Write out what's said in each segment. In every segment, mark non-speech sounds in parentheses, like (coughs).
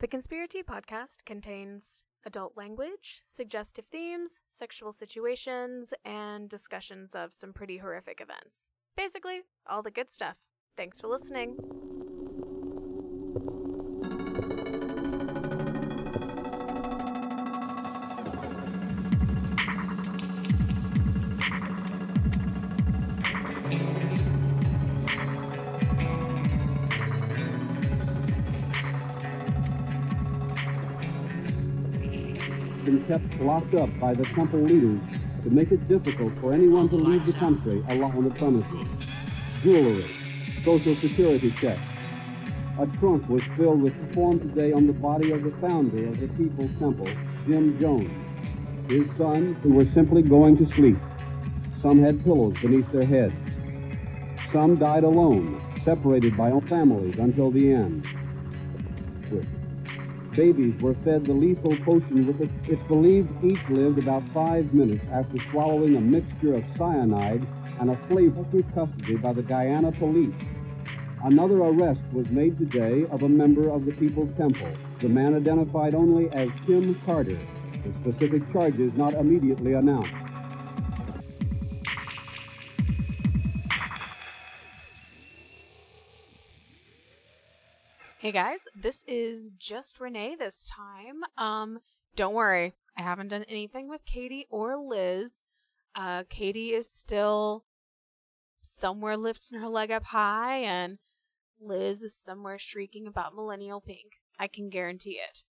The Conspiratea podcast contains adult language, suggestive themes, sexual situations, and discussions of some pretty horrific events. Basically, all the good stuff. Thanks for listening. Kept locked up by the temple leaders to make it difficult for anyone to leave the country along the premises. Jewelry, social security checks. A trunk was filled with performed today on the body of the founder of the People's Temple, Jim Jones. His sons, who were simply going to sleep. Some had pillows beneath their heads. Some died alone, separated by families until the end. With Babies were fed the lethal potion with it. It's believed each lived about five minutes after swallowing a mixture of cyanide and a flavor through custody by the Guyana police. Another arrest was made today of a member of the People's Temple, the man identified only as Tim Carter. The specific charges not immediately announced. Hey guys, this is just Renee this time. Um, don't worry, I haven't done anything with Katie or Liz. Uh, Katie is still somewhere lifting her leg up high, and Liz is somewhere shrieking about millennial pink. I can guarantee it.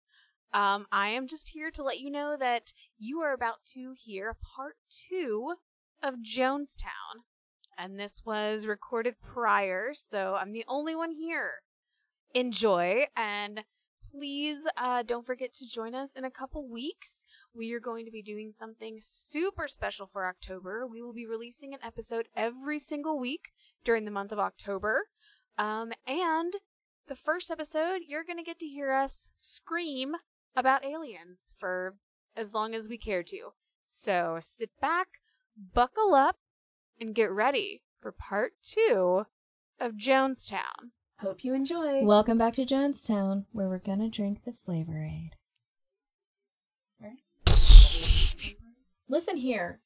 Um, I am just here to let you know that you are about to hear part two of Jonestown. And this was recorded prior, so I'm the only one here enjoy. And please uh, don't forget to join us in a couple weeks. We are going to be doing something super special for october. We will be releasing an episode every single week during the month of october. Um, and the first episode you're going to get to hear us scream about aliens for as long as we care to. So sit back buckle up and get ready for part two of jonestown Hope you enjoy. Welcome back to Jonestown, where we're gonna drink the Flavor Aid. Listen here.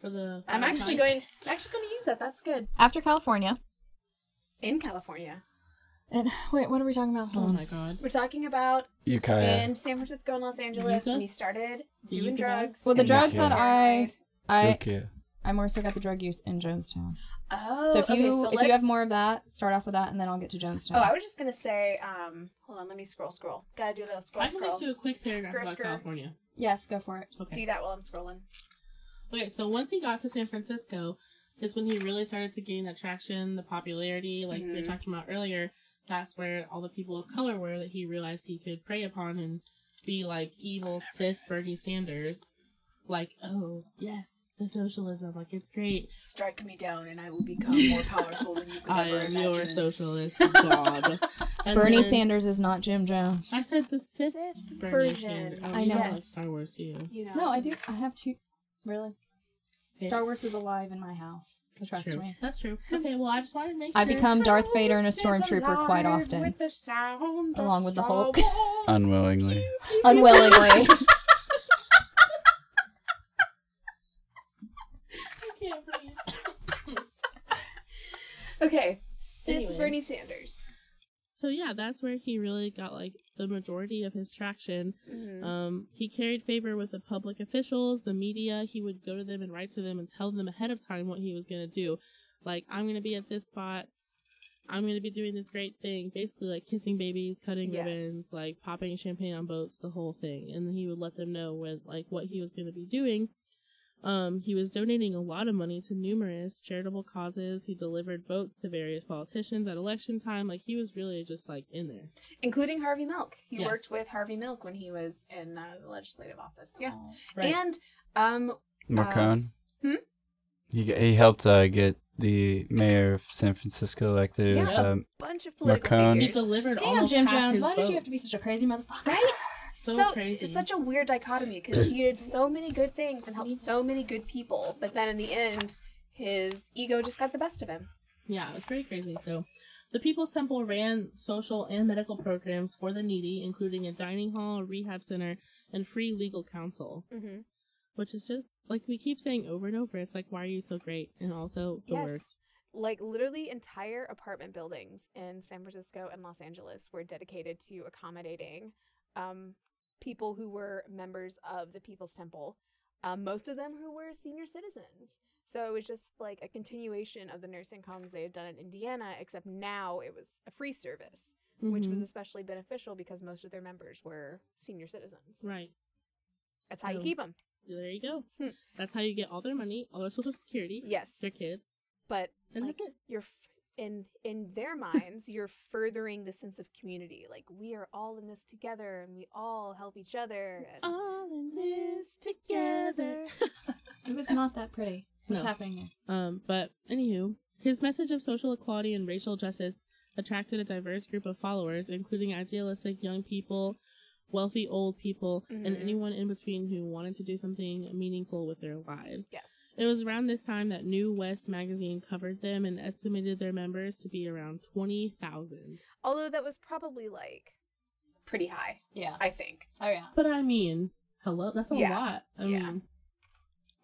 For the I'm actually going. I'm actually going to use that. That's good. After California, In California, and wait, what are we talking about? Oh Hold on. my god. we're talking about Ukiah. in San Francisco and Los Angeles Yucca? when he started The doing Yucca drugs. Well, the and drugs Yucca. that I, I, Ukiah. I more so got the drug use in Jonestown. Oh, so if okay, you so if you have more of that, start off with that, and then I'll get to Jonestown. Oh, I was just gonna say. Um, hold on. Let me scroll. Scroll. Gotta do a little scroll. Scroll. I can Scroll. just do a quick paragraph Screw, about screw. California. yes, go for it. Okay. Do that while I'm scrolling. Okay, so once he got to San Francisco, is when he really started to gain attraction, the popularity, like we were talking about earlier. That's where all the people of color were that he realized he could prey upon and be like evil Sith Bernie Sanders. Like, oh yes, the socialism, like it's great. Strike me down, and I will become more powerful than you (laughs) could I ever am imagine. your socialist god. (laughs) And Bernie then- Sanders is not Jim Jones. I said the Sith, Sith Bernie version. Sanders. Oh, I you know. like Yes. Star Wars too. You know. No, I do. I have two. Really, Yeah. Star Wars is alive in my house. That's Trust true. me. That's true. Okay, well, I just wanted to make I sure. become Darth Vader and a stormtrooper quite often. with the sound of along with the Hulk. Wars. Unwillingly. (laughs) Unwillingly. I can't breathe. Okay, Sith Anyways. Bernie Sanders. So yeah, that's where he really got like the majority of his traction. Mhm. Um, he carried favor with the public officials, the media. He would go to them and write to them and tell them ahead of time what he was gonna do. Like, I'm gonna be at this spot. I'm gonna be doing this great thing. Basically, like kissing babies, cutting Yes. ribbons, like popping champagne on boats, the whole thing. And he would let them know when, like, what he was gonna be doing. Um, he was donating a lot of money to numerous charitable causes. He delivered votes to various politicians at election time. Like, he was really just like in there. including Harvey Milk. He Yes. worked with Harvey Milk when he was in uh, the legislative office. Yeah, Right. and um, Moscone. hmm? He, he helped uh, get the mayor of San Francisco elected. It was, Yeah. um, bunch of political Moscone. He figures. delivered Damn, Jim half Jones, his why did you have to be such a crazy motherfucker? Right? So crazy. It's such a weird dichotomy because he did so many good things and helped so many good people, but then in the end, his ego just got the best of him. Yeah, it was pretty crazy. So, The People's Temple ran social and medical programs for the needy, including a dining hall, a rehab center, and free legal counsel. Mm-hmm. Which is just like we keep saying over and over. It's like, why are you so great? And also the Yes. worst. Like literally entire apartment buildings in San Francisco and Los Angeles were dedicated to accommodating um, people who were members of the People's Temple. Um, most of them who were senior citizens. So it was just like a continuation of the nursing homes they had done in Indiana, except now it was a free service, which was Mhm. especially beneficial because most of their members were senior citizens. right. That's how you keep them. There you go. Hmm. That's how you get all their money, all their social security, Yes, their kids, but and like, that's it. you're f- in in their minds you're furthering the sense of community like we are all in this together and we all help each other and All in this (laughs) together. It was not that pretty. What's No. happening here? Um, but anywho, his message of social equality and racial justice attracted a diverse group of followers, including idealistic young people, wealthy old people, and Mhm. anyone in between who wanted to do something meaningful with their lives. yes It was around this time that New West magazine covered them and estimated their members to be around 20,000. although that was probably like pretty high Yeah. i think Oh yeah. But I mean, hello, that's a Yeah. lot. I Yeah. mean,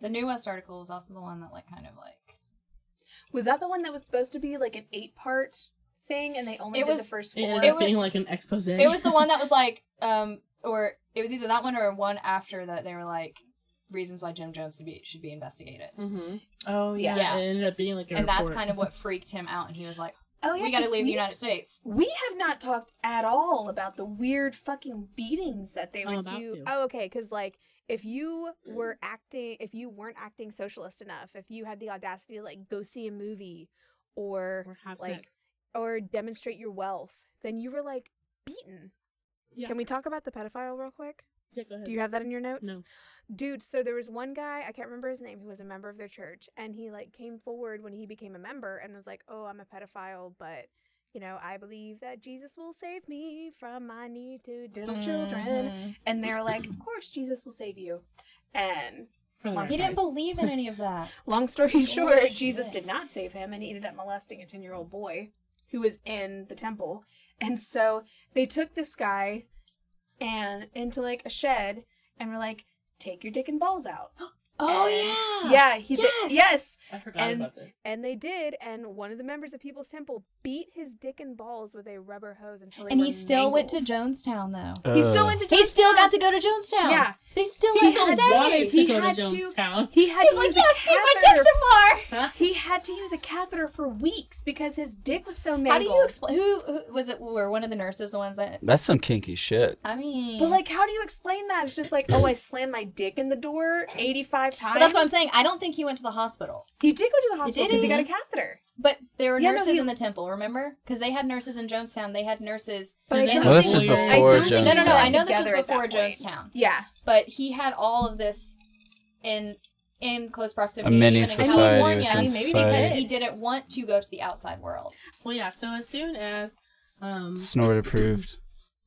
The New West article was also the one that like kind of like was that the one that was supposed to be like an eight part thing and they only It did was- the first four? it ended up being like an expose. it was the one that was like um or it was either that one or one after that they were like reasons why Jim Jones should be should be investigated. hmm oh yeah. Yeah, it ended up being like a And that's kind of what freaked him out and he was like, oh yeah, We got to leave we- the United States. we have not talked at all about the weird fucking beatings that they would do. to. Oh, okay. Because like, if you were acting, if you weren't acting socialist enough, if you had the audacity to like go see a movie, or or have like, sex. or demonstrate your wealth, then you were like beaten. Yeah. Can we talk about the pedophile real quick? Yeah, go ahead. Do you have that in your notes? No. Dude, so there was one guy, I can't remember his name, who was a member of their church, and he like came forward when he became a member and was like, "Oh, I'm a pedophile, but you know, I believe that Jesus will save me from my need to diddle children." Mhm. And they're like, "Of course, Jesus will save you." And For the He rest He of didn't believe in any of that. (laughs) long story short, shit. Jesus did not save him, and he ended up molesting a ten-year-old boy who was in the temple. And so they took this guy and into like a shed and were like, "Take your dick and balls out." (gasps) (gasps) (gasps) Oh And- yeah. yeah, he's Yes. yes, I forgot And- about this. and they did. And one of the members of People's Temple beat his dick and balls with a rubber hose until they And were he still went to. Jonestown though. He still Uh, went to. Jonestown. He still Jonestown. got to go to Jonestown. Yeah. They still He let him had stay. to He go to had to- Jonestown. He had He's to like, use yes, a beat my catheter. dick some more. He had to use a catheter for weeks because his dick was so mangled. How do you explain? Who, who was it? Were one of the nurses the ones that? That's some kinky shit. I mean, But like, how do you explain that? It's just like, oh, I slammed my dick in the door eighty-five times. But that's what I'm saying. I don't think he went to the hospital. He did go to the hospital did because he he? got a catheter. But there were Yeah, no, nurses he- in the temple, remember? Because they had nurses in Jonestown. They had nurses. But I And they don't Well, this is think- lawyers. I before don't think No, no, no. I know this was together at that before point. Jonestown. Yeah, But he had all of this in in close proximity. A mini even in society California, within maybe because he didn't want to go to the outside world. Well, yeah. So as soon as um Snort approved.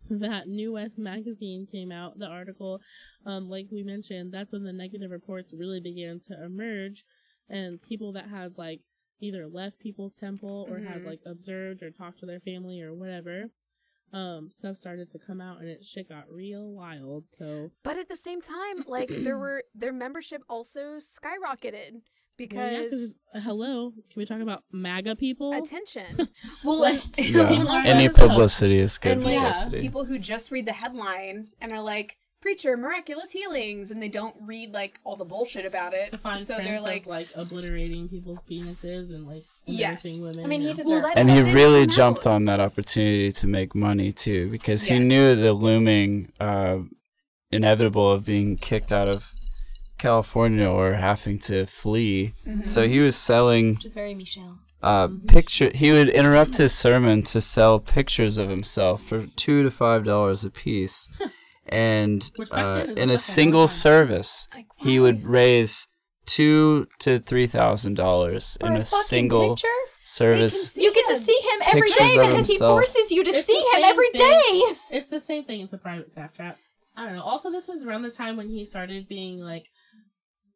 That New West magazine came out, the article, um, like we mentioned, that's when the negative reports really began to emerge, and people that had like either left People's Temple or had Mhm. like observed or talked to their family or whatever, um, stuff started to come out, and it shit got real wild. So but at the same time, like there (clears throat) were their membership also skyrocketed well, yeah, because 'cause, uh, hello, can we talk about MAGA people? attention. (laughs) well, Like- Yeah. Any publicity is good and like publicity. people who just read the headline and are like preacher miraculous healings and they don't read like all the bullshit about it the fine so they're like of like obliterating people's penises and like Yes. women. I mean, he and- deserved Well, and he really jumped out. on that opportunity to make money too, because he knew the looming uh, inevitable of being kicked out of California or having to flee. Mm-hmm. So he was selling Which is very Michelle. uh, picture. He would interrupt his sermon to sell pictures of himself for two to five dollars a piece, (laughs) and uh, in a a single lot. service, Like, he would raise two to three thousand dollars in a a single picture? service. see You get to see him every Pictures day because he forces you to It's see him same every thing. day. It's the same thing. It's a private Snapchat. I don't know. Also, this was around the time when he started being like,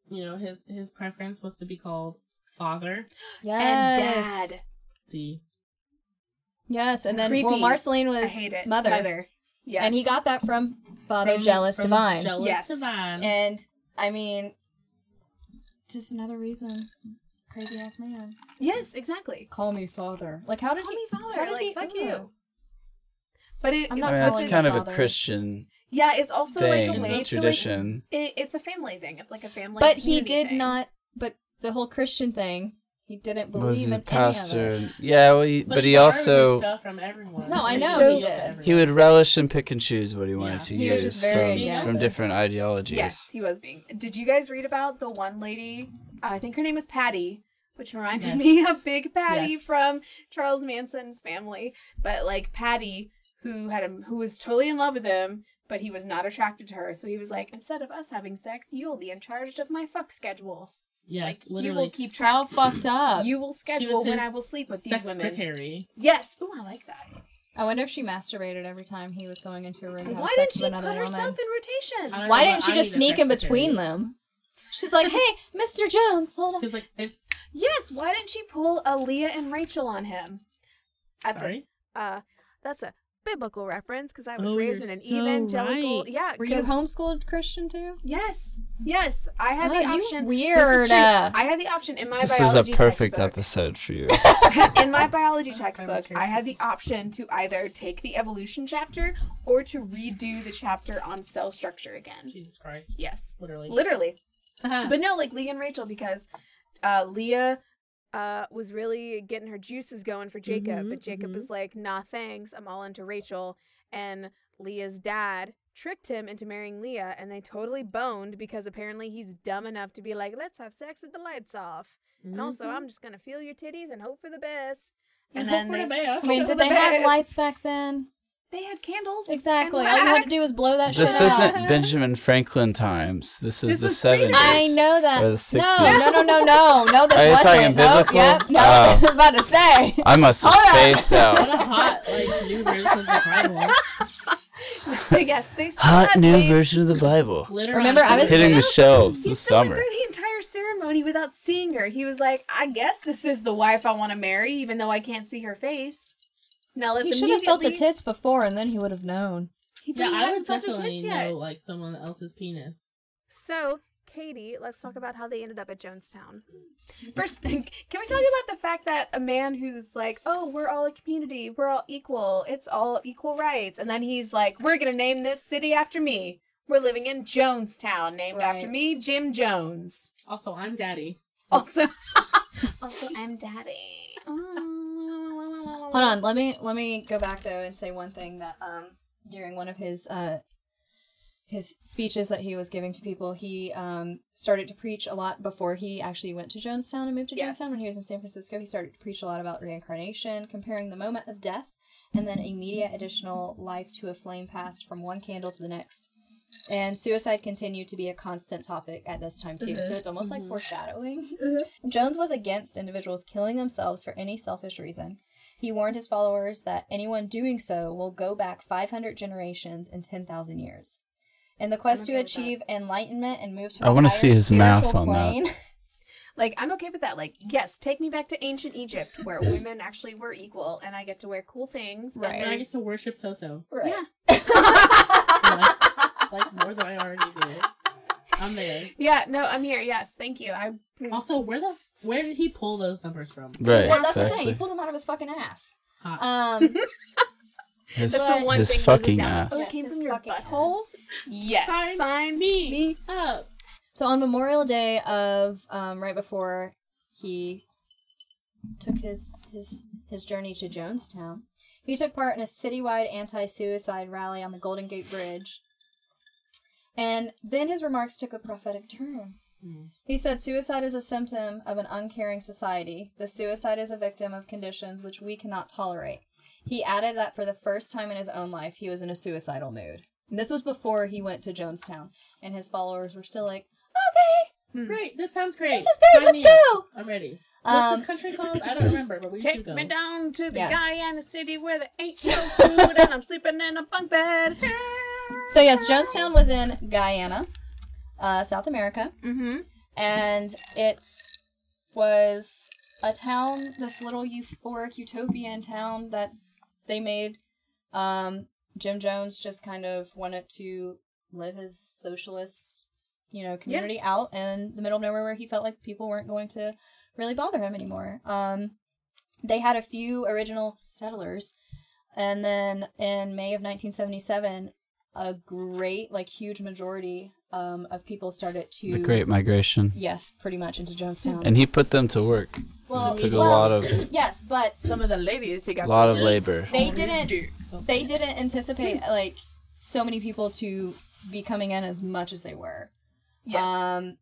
you know, his his preference was to be called father. (gasps) and dad D. Yes, and then Creepy. well, Marceline was mother, Mother. Yes. and he got that from Father From- Jealous from Divine. Jealous Yes. Divine. and I mean, just another reason, crazy ass man. Yes, exactly. Call me father. Like how did Call he? me father. how did Like he- fuck ugh. you. But it, I'm not. I mean, that's kind him of a. Christian yeah, it's also thing, like a it's way a To, like, it, it's a family thing. It's like a family. But he did thing. not. But the whole Christian thing, he didn't was believe a in pastor. any of it. Yeah, well, he, but, he, borrowed his also stuff from everyone. No, I know sold he did. he would relish and pick and choose what he wanted Yeah. to He was use just very from, against. from different ideologies. Yes, he was being. Did you guys read about the one lady? I think her name was Patty, which reminded Yes. me of Big Patty Yes. from Charles Manson's family. But like Patty, who had him, who was totally in love with him, but he was not attracted to her. So he was like, instead of us having sex, you'll be in charge of my fuck schedule. Yes, like you will keep track. How fucked up. You will schedule when I will sleep with these women. secretary. Yes. Ooh, I like that. I wonder if she masturbated every time he was going into a room to have Why sex didn't she with put another herself woman. in rotation? Why know, didn't she I just sneak in between them? She's like, "Hey, Mr. Jones, hold on." Because like it's Yes. Why didn't she pull a Leah and Rachel on him? That's a sorry. uh that's a biblical reference because I was Oh, raised in an so evangelical right. yeah Were you homeschooled Christian too? yes yes i had Oh, the you option weird. this is true. Uh, i had the option in my biology. This is a perfect textbook episode for you. (laughs) in my biology textbook i had the option to either take the evolution chapter or to redo the chapter on cell structure again Jesus Christ. yes Literally. literally But but no like leah and rachel because uh leah uh, was really getting her juices going for Jacob, Mhm, but Jacob mhm. was like, "Nah, thanks. I'm all into Rachel." And Leah's dad tricked him into marrying Leah, and they totally boned because apparently he's dumb enough to be like, "Let's have sex with the lights off." And also, Mhm. I'm just gonna feel your titties and hope for the best. And And then they, the best. I mean, did for they the have lights back then? They had candles. Exactly. and All you had to do was blow that This shit This isn't out. (laughs) Benjamin Franklin times. This is This the was seventies. I know that. Or the No, 60s. no, no, no, no, (laughs) no. This Are you wasn't. talking Nope, biblical? Yep. No, Oh. (laughs) I was about to say. I must have Hold on. spaced What out. a hot like new version of the Bible. yes, they Hot new they- version of the Bible. Glitter Remember, I was- cookies. Hitting the shelves He this still went summer. through the entire ceremony without seeing her. He was like, "I guess this is the wife I want to marry, even though I can't see her face." Now let's He should have felt the tits before, and then he would have known. He, Yeah, I would felt definitely tits yet. know like someone else's penis. So, Katie, let's talk about how they ended up at Jonestown. First, (laughs) can we talk about the fact that a man who's like, "Oh, we're all a community, we're all equal, it's all equal rights," and then he's like, "We're gonna name this city after me. We're living in Jonestown, named after me, Jim Jones." Also, I'm daddy. Also, (laughs) also, I'm daddy. Hold (laughs) oh. Hold on, let me let me go back though and say one thing that um during one of his uh his speeches that he was giving to people, he um started to preach a lot before he actually went to Jonestown and moved to Yes. Jonestown when he was in San Francisco. He started to preach a lot about reincarnation, comparing the moment of death and then immediate additional life to a flame passed from one candle to the next. And suicide continued to be a constant topic at this time too. So it's almost like foreshadowing. Jones was against individuals killing themselves for any selfish reason. He warned his followers that anyone doing so will go back 500 generations and 10,000 years. In the quest to okay that. achieve enlightenment and move to I a wanna higher see his math spiritual on that. plane, (laughs) Like, I'm okay with that. Like, yes, take me back to ancient Egypt where women actually were equal and I get to wear cool things. and Right. And I get to worship So-So. Right. Yeah. (laughs) Like more than I already do. I'm there. yeah, no, I'm here. Yes, thank you. I Also, where the where did he pull those numbers from? Right, Well, that's the thing. He pulled them out of his fucking ass. Hot. Um, (laughs) His, That's the one his thing fucking ass. Oh, it came his from your fucking butthole. ass. Yes, Sign sign me. me. up. so on Memorial Day of um, right before he took his his his journey to Jonestown, he took part in a citywide anti-suicide rally on the Golden Gate Bridge. And then his remarks took a prophetic turn. He said suicide is a symptom of an uncaring society. The suicide is a victim of conditions which we cannot tolerate. He added that for the first time in his own life, he was in a suicidal mood. And this was before he went to Jonestown, and his followers were still like, "Okay, Great. This sounds great. this is good. Sign Let's me go." I'm ready. What's Um, this country called? I don't remember, but we (laughs) should Take go. me down to the Yes. Guyana city where there ain't no (laughs) food and I'm sleeping in a bunk bed. So yes, Jonestown was in Guyana, uh, South America, Mm-hmm. and it was a town, this little euphoric utopian town that they made um, Jim Jones just kind of wanted to live his socialist, you know, community out in the middle of nowhere where he felt like people weren't going to really bother him anymore. Um, they had a few original settlers, and then in May of 1977, a great, like, huge majority um, of people started to The Great Migration. yes, pretty much into Jonestown. And he put them to work. well, it took a lot of (clears throat) yes, but Some of the ladies he got a lot to of labor. they didn't they didn't anticipate like so many people to be coming in as much as they were. Yes. Um,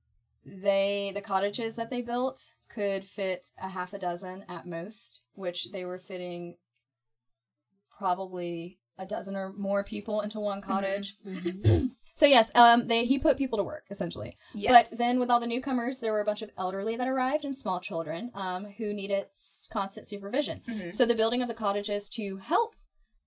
they the cottages that they built could fit a half a dozen at most, which they were fitting probably a dozen or more people into one cottage. so yes, um, they he put people to work essentially. yes. But then with all the newcomers, there were a bunch of elderly that arrived and small children um, who needed constant supervision. Mhm. So the building of the cottages to help,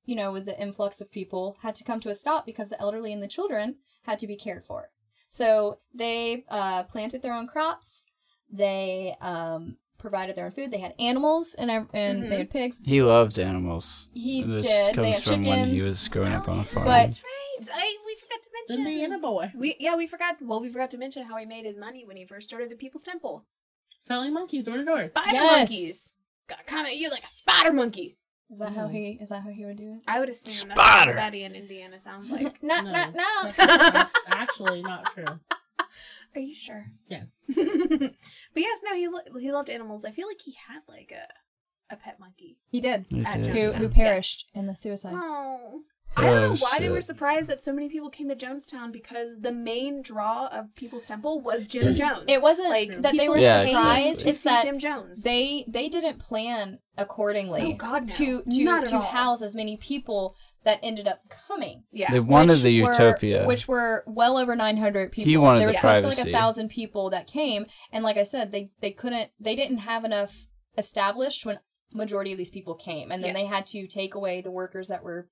you know, with the influx of people had to come to a stop because the elderly and the children had to be cared for. So they uh, planted their own crops. They um, provided their own food. They had animals and ev- and they mm-hmm. had pigs. He loved animals. He this did. comes They had from when he was growing up on a farm. But- That's right. I, we forgot to The mention. Indiana boy. We yeah we forgot. Well, we forgot to mention how he made his money when he first started the People's Temple. Selling monkeys door to door. Spider Yes. monkeys. Gotta come at you like a spider monkey. Is that how mm. he? Is that how he would do it? I would assume that's Spider. what Betty in Indiana sounds like. (laughs) Not, No. not, no. That's, that's (laughs) actually not true. Are you sure? Yes. (laughs) but yes, no, he lo- he loved animals. I feel like he had like a a pet monkey. He did. He At did. Who, Jonestown. who Yes. perished in the suicide? Oh. oh I don't know Oh, why they were shit. surprised that so many people came to Jonestown because the main draw of People's Temple was Jim mm. Jones. It wasn't Like, that they people were Yeah, surprised. exactly. It's that Jim Jones. they they didn't plan accordingly Oh, God, no. to to Not at to all. house as many people that ended up coming. yeah. They wanted which the were- utopia. which were well over 900 people. He wanted there the was close to like a thousand people that came, and like I said, they they couldn't, they didn't have enough established when majority of these people came, and then they had to take away the workers that were,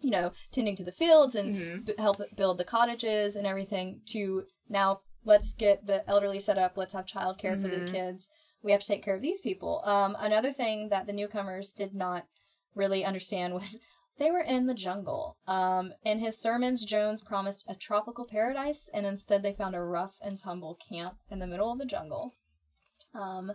you know, tending to the fields and Mhm. b- help build the cottages and everything. To now, let's get the elderly set up. Let's have childcare for the Mhm. kids. We have to take care of these people. Um, another thing that the newcomers did not really understand (laughs) was they were in the jungle. Um, in his sermons, Jones promised a tropical paradise, and instead they found a rough and tumble camp in the middle of the jungle, um,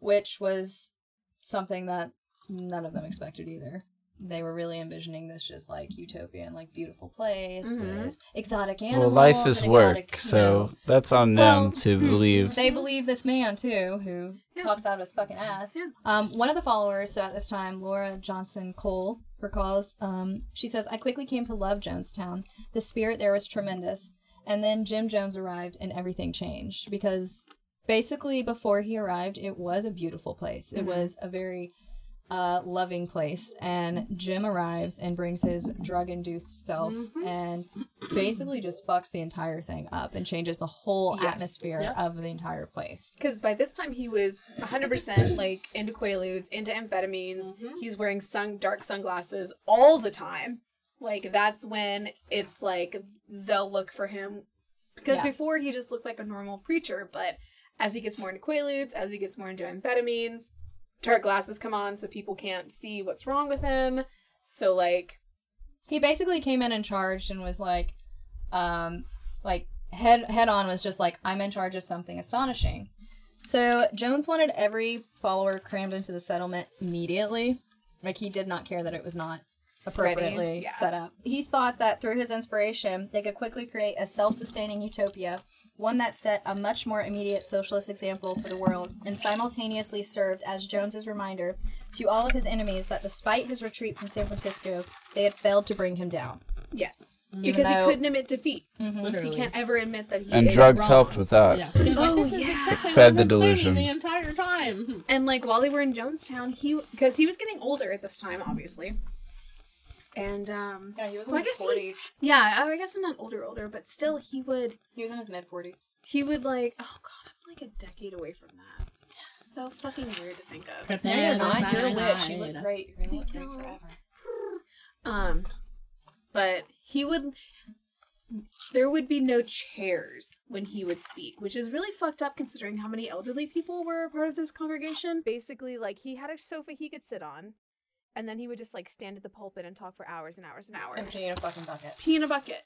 which was something that none of them expected either. They were really envisioning this just like utopian, like beautiful place Mhm. with exotic animals. well, life is and work, exotic, you so know, that's on Well, them to believe. they believe this man too, who Yeah. talks out of his fucking ass. Yeah. Um, one of the followers, so at this time, Laura Johnston Kohl recalls, um, she says, "I quickly came to love Jonestown. The spirit there was tremendous, and then Jim Jones arrived, and everything changed because basically before he arrived, it was a beautiful place. It was a very uh, loving place, and Jim arrives and brings his drug-induced self and basically just fucks the entire thing up and changes the whole Yes. atmosphere Yep. of the entire place. Because by this time he was 100% like into Quaaludes, into amphetamines. He's wearing sun dark sunglasses all the time. Like that's when it's like they'll look for him. Because Yeah. before he just looked like a normal preacher, but as he gets more into Quaaludes, as he gets more into amphetamines, dark glasses come on so people can't see what's wrong with him. So like He basically came in and charged and was like, um, like head head on was just like, I'm in charge of something astonishing. So Jones wanted every follower crammed into the settlement immediately. Like he did not care that it was not appropriately yeah. set up. He thought that through his inspiration, they could quickly create a self-sustaining utopia, one that set a much more immediate socialist example for the world, and simultaneously served as Jones's reminder to all of his enemies that despite his retreat from San Francisco, they had failed to bring him down. yes. Mm-hmm. Even because though- he couldn't admit defeat. Mm-hmm. Literally. He can't ever admit that he and is drugs wrong. helped with that. Yeah. He was like, Oh, this is yeah. exactly Fed what the I've been planning delusion. the entire time. And like while they were in Jonestown, he because he was getting older at this time, obviously. And um Yeah, he was Well, in his guess he- forties. yeah, I guess I'm not older older, but still he would He was in his mid forties. he would like oh god, I'm like a decade away from that. It's so fucking weird to think of. No, Prepare you're not. You're a the witch. You look great. You're gonna look great forever. Um but he would there would be no chairs when he would speak, which is really fucked up considering how many elderly people were a part of this congregation. Basically, like he had a sofa he could sit on, and then he would just like stand at the pulpit and talk for hours and hours and hours. And pee in a fucking bucket. Pee in a bucket.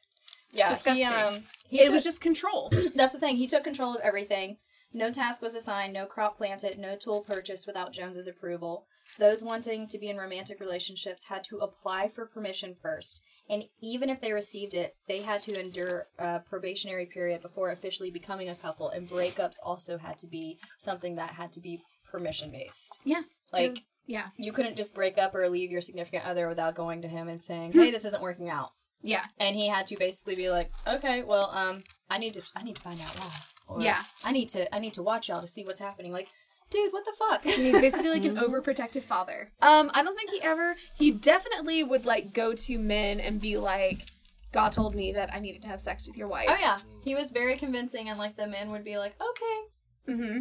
Yeah, Disgusting. He, um, he it took- was just control. (clears throat) That's the thing. He took control of everything. No task was assigned, no crop planted, no tool purchased without Jones's approval. Those wanting to be in romantic relationships had to apply for permission first, and even if they received it, they had to endure a probationary period before officially becoming a couple, and breakups also had to be something that had to be permission based. Yeah. Like, Yeah. you couldn't just break up or leave your significant other without going to him and saying, "Hey, this isn't working out." Yeah. and he had to basically be like, "Okay, well, um, I need to, I need to find out why." Or, Yeah. I need to, I need to watch y'all to see what's happening. Like, dude, what the fuck? He's basically like an (laughs) overprotective father. Um, I don't think he ever. He definitely would like go to men and be like, "God told me that I needed to have sex with your wife." oh yeah, he was very convincing, and like the men would be like, "Okay, Mm-hmm.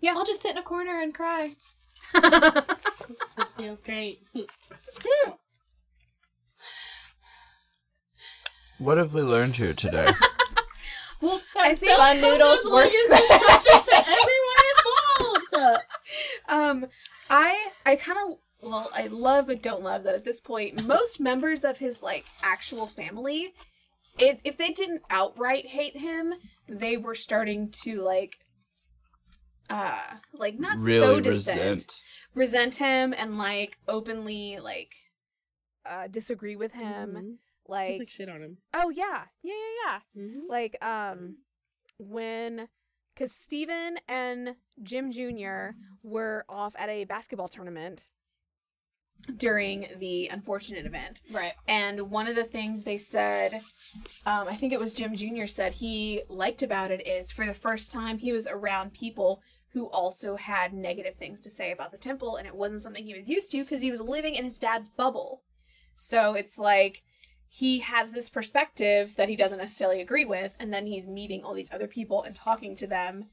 Yeah, I'll just sit in a corner and cry." This feels great. What have we learned here today? (laughs) Well, I think Fun noodles work. it's to everyone involved. (laughs) um, I I kind of well, I love but don't love that at this point most members of his like actual family, if if they didn't outright hate him, they were starting to like, uh, like not so really dissent, resent. resent him and like openly like, uh, disagree with him. Mhm. Like, Just like shit on him. Oh yeah, yeah, yeah, yeah. Mhm. Like um, when, because Steven and Jim Jr. were off at a basketball tournament. during the unfortunate event. Right. And one of the things they said, um, I think it was Jim Jr. said he liked about it is for the first time he was around people who also had negative things to say about the temple, and it wasn't something he was used to because he was living in his dad's bubble. So it's like he has this perspective that he doesn't necessarily agree with, and then he's meeting all these other people and talking to them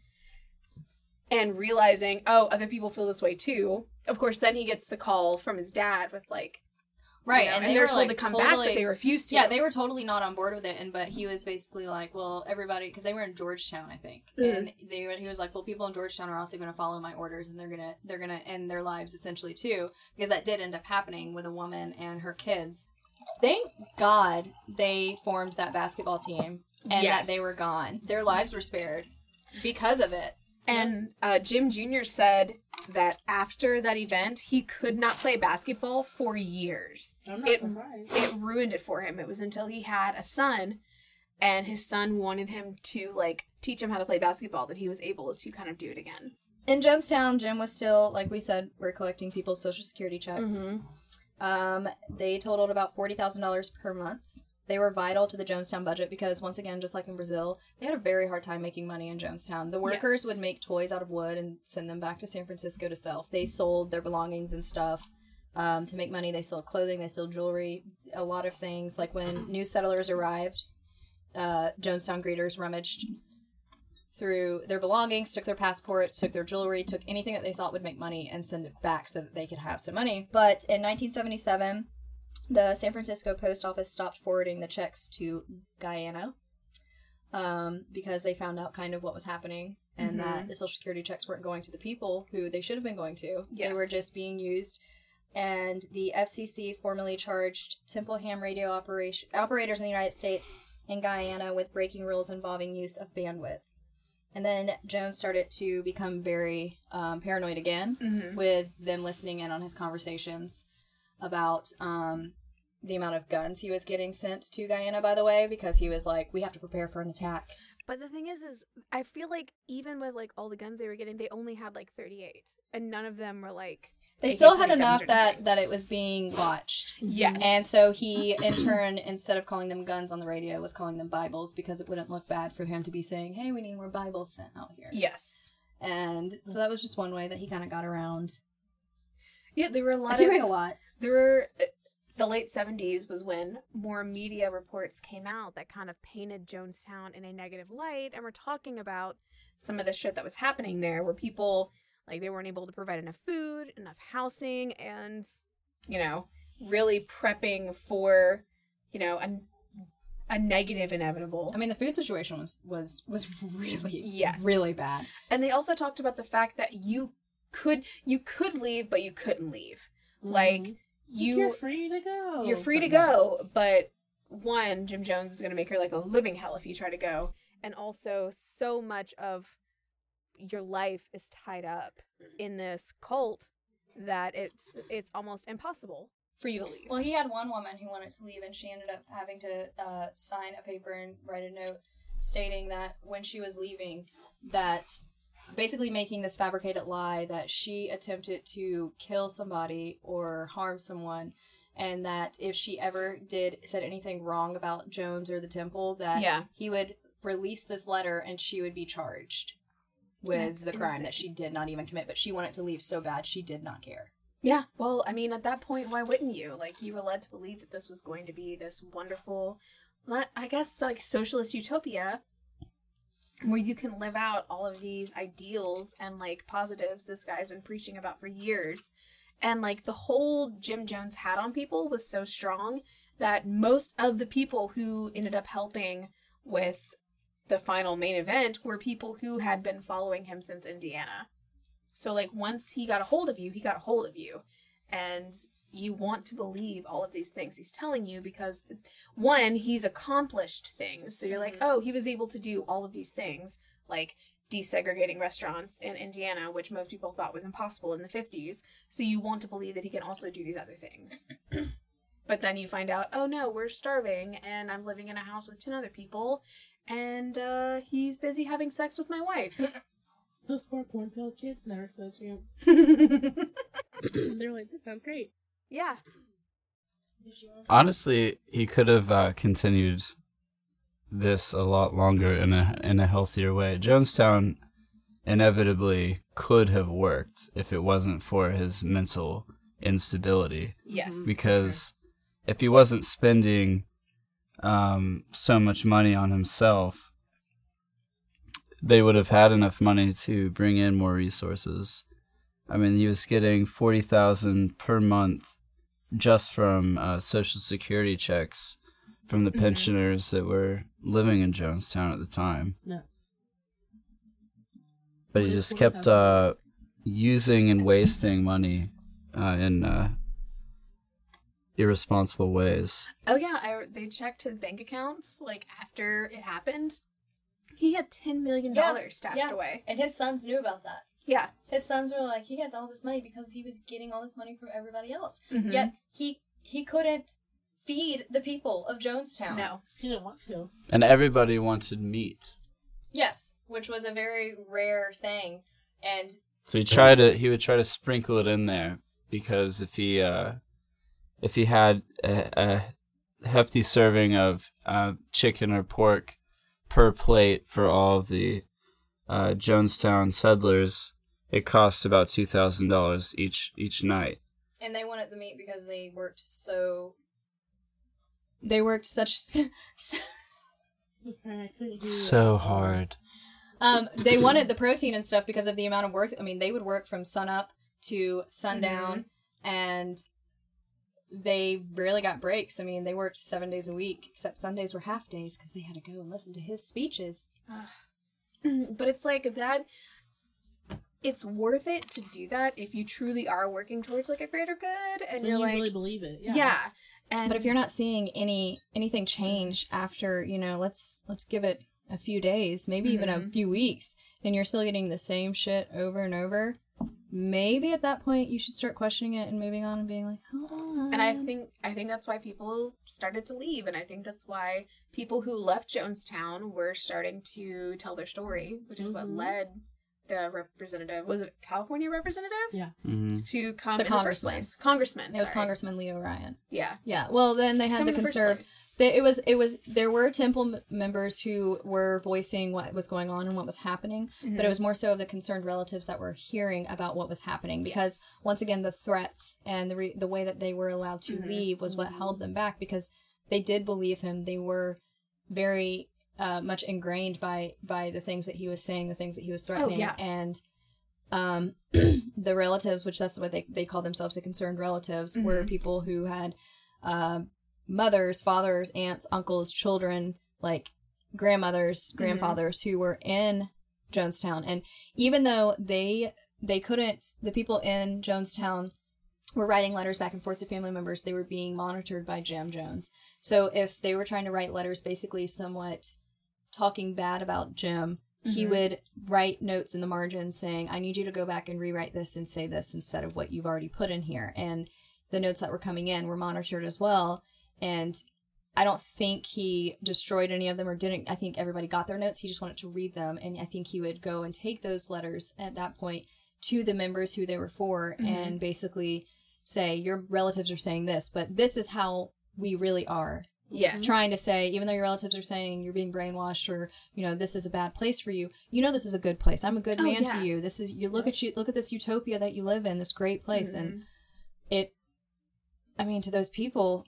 and realizing, oh, other people feel this way too. Of course, then he gets the call from his dad with like, Right, you know, and, and, they are were told like to come totally, back, but they refused to. Yeah, they were totally not on board with it, and but he was basically like, "Well, everybody," because they were in Georgetown, I think, Mhm. and they were, he was like, "Well, people in Georgetown are also going to follow my orders, and they're gonna they're gonna end their lives essentially too," because that did end up happening with a woman and her kids. Thank God they formed that basketball team and Yes. that they were gone. Their lives were spared because of it. And uh, Jim Jr. said that after that event, he could not play basketball for years. I'm not It- surprised. It ruined it for him. It was until he had a son, and his son wanted him to like teach him how to play basketball that he was able to kind of do it again. In Jonestown, Jim was still, like we said, we're collecting people's social security checks. Um, they totaled about forty thousand dollars per month. They were vital to the Jonestown budget because, once again, just like in Brazil, they had a very hard time making money in Jonestown. The workers Yes. would make toys out of wood and send them back to San Francisco to sell. They sold their belongings and stuff um, to make money. They sold clothing, they sold jewelry, a lot of things. Like when new settlers arrived, uh, Jonestown greeters rummaged through their belongings, took their passports, took their jewelry, took anything that they thought would make money and send it back so that they could have some money. But in 1977, the San Francisco post office stopped forwarding the checks to Guyana um, because they found out kind of what was happening and that the social security checks weren't going to the people who they should have been going to. They were just being used. And the FCC formally charged Temple Ham radio operation operators in the United States and Guyana with breaking rules involving use of bandwidth. And then Jones started to become very um, paranoid again Mm-hmm. with them listening in on his conversations about um, the amount of guns he was getting sent to Guyana, by the way, because he was like, we have to prepare for an attack. But the thing is, is I feel like even with like all the guns they were getting, they only had like 38, and none of them were like. They still had enough that, that it was being watched. Yes. And so he, in turn, instead of calling them guns on the radio, was calling them Bibles because it wouldn't look bad for him to be saying, hey, we need more Bibles sent out here. yes. And so that was just one way that he kind of got around Yeah, there were a lot doing of a lot. there were uh, the late 70s was when more media reports came out that kind of painted Jonestown in a negative light and we're talking about some of the shit that was happening there where people like they weren't able to provide enough food, enough housing and you know, really prepping for, you know, a a negative inevitable. I mean, the food situation was was was really Yes. really bad. And they also talked about the fact that you could you could leave but you couldn't leave. Like Mhm. You you're free to go. you're free to go, but one, Jim Jones is going to make her like a living hell if you try to go, and also so much of your life is tied up in this cult that it's it's almost impossible for you to leave. Well, he had one woman who wanted to leave, and she ended up having to uh, sign a paper and write a note stating that when she was leaving, that basically making this fabricated lie that she attempted to kill somebody or harm someone, and that if she ever did said anything wrong about Jones or the temple, that Yeah. he would release this letter and she would be charged with That's the crime insane. that she did not even commit, but she wanted to leave so bad she did not care. Yeah, well, I mean, at that point, why wouldn't you? Like, you were led to believe that this was going to be this wonderful, not, I guess, like socialist utopia where you can live out all of these ideals and like positives this guy's been preaching about for years. And like the hold Jim Jones had on people was so strong that most of the people who ended up helping with the final main event were people who had been following him since Indiana. So like once he got a hold of you, he got a hold of you. And you want to believe all of these things he's telling you because one, he's accomplished things. So you're like, oh, he was able to do all of these things, like desegregating restaurants in Indiana, which most people thought was impossible in the 50s. So you want to believe that he can also do these other things. (coughs) but then you find out, oh no, we're starving and I'm living in a house with 10 other people and uh, he's busy having sex with my wife. (laughs) Those poor cornfield kids never stood a chance. (laughs) They're like, this sounds great. Yeah. Honestly, he could have uh, continued this a lot longer in a in a healthier way. Jonestown inevitably could have worked if it wasn't for his mental instability. Yes. Because if he wasn't spending um, so much money on himself, they would have had enough money to bring in more resources. I mean, he was getting forty thousand per month just from uh, social security checks from the Mhm. pensioners that were living in Jonestown at the time. Nuts. But he just kept uh, using and wasting money uh, in uh, irresponsible ways. Oh yeah, I, they checked his bank accounts like after it happened. He had ten million Yeah, dollars stashed yeah. away. And his sons knew about that. Yeah. His sons were like, he had all this money because he was getting all this money from everybody else. Mhm. Yet he he couldn't feed the people of Jonestown. No. He didn't want to. And everybody wanted meat. Yes, which was a very rare thing. And So he tried to he would try to sprinkle it in there because if he uh if he had a, a hefty serving of uh, chicken or pork per plate for all of the uh, Jonestown settlers, it cost about two thousand dollars each each night. and they wanted the meat because they worked so they worked such I'm sorry, I couldn't hear you. So hard. um they wanted the protein and stuff because of the amount of work i mean they would work from sunup to sundown and they rarely got breaks i mean they worked seven days a week except sundays were half days because they had to go and listen to his speeches (clears throat) but it's like that it's worth it to do that if you truly are working towards like a greater good and And you're you like really believe it. yeah. Yeah. And but if you're not seeing any anything change after you know let's let's give it a few days maybe even a Mhm. few weeks and you're still getting the same shit over and over maybe at that point you should start questioning it and moving on and being like hold on and I think I think that's why people started to leave, and I think that's why people who left Jonestown were starting to tell their story, which is what Mhm. led the representative was it California representative hmm to come The in the first congressman. place. Congressman. it was sorry. Congressman Leo Ryan Yeah. yeah well then they To had come the in conserv place. they, it was it was there were temple m- members who were voicing what was going on and what was happening but it was more so of the concerned relatives that were hearing about what was happening because Yes. once again the threats and the re- the way that they were allowed to Mhm. leave was what held them back because they did believe him they were very uh, much ingrained by by the things that he was saying the things that he was threatening yeah. and um (clears throat) the relatives which that's what they they called themselves the concerned relatives were Mhm. people who had um mothers fathers aunts uncles children like grandmothers grandfathers who were in Jonestown and even though they they couldn't the people in Jonestown were writing letters back and forth to family members, they were being monitored by Jim Jones. So if they were trying to write letters, basically somewhat talking bad about Jim, he Mhm. would write notes in the margin saying, I need you to go back and rewrite this and say this instead of what you've already put in here. And the notes that were coming in were monitored as well. And I don't think he destroyed any of them or didn't. I think everybody got their notes. He just wanted to read them. And I think he would go and take those letters at that point to the members who they were for Mhm. and basically say, Your relatives are saying this, but this is how we really are Yes. trying to say, even though your relatives are saying you're being brainwashed or you know this is a bad place for you, you know this is a good place. I'm a good Oh, man yeah. to you. This is you look at you look at this utopia that you live in, this great place, and Mhm. it. I mean, to those people,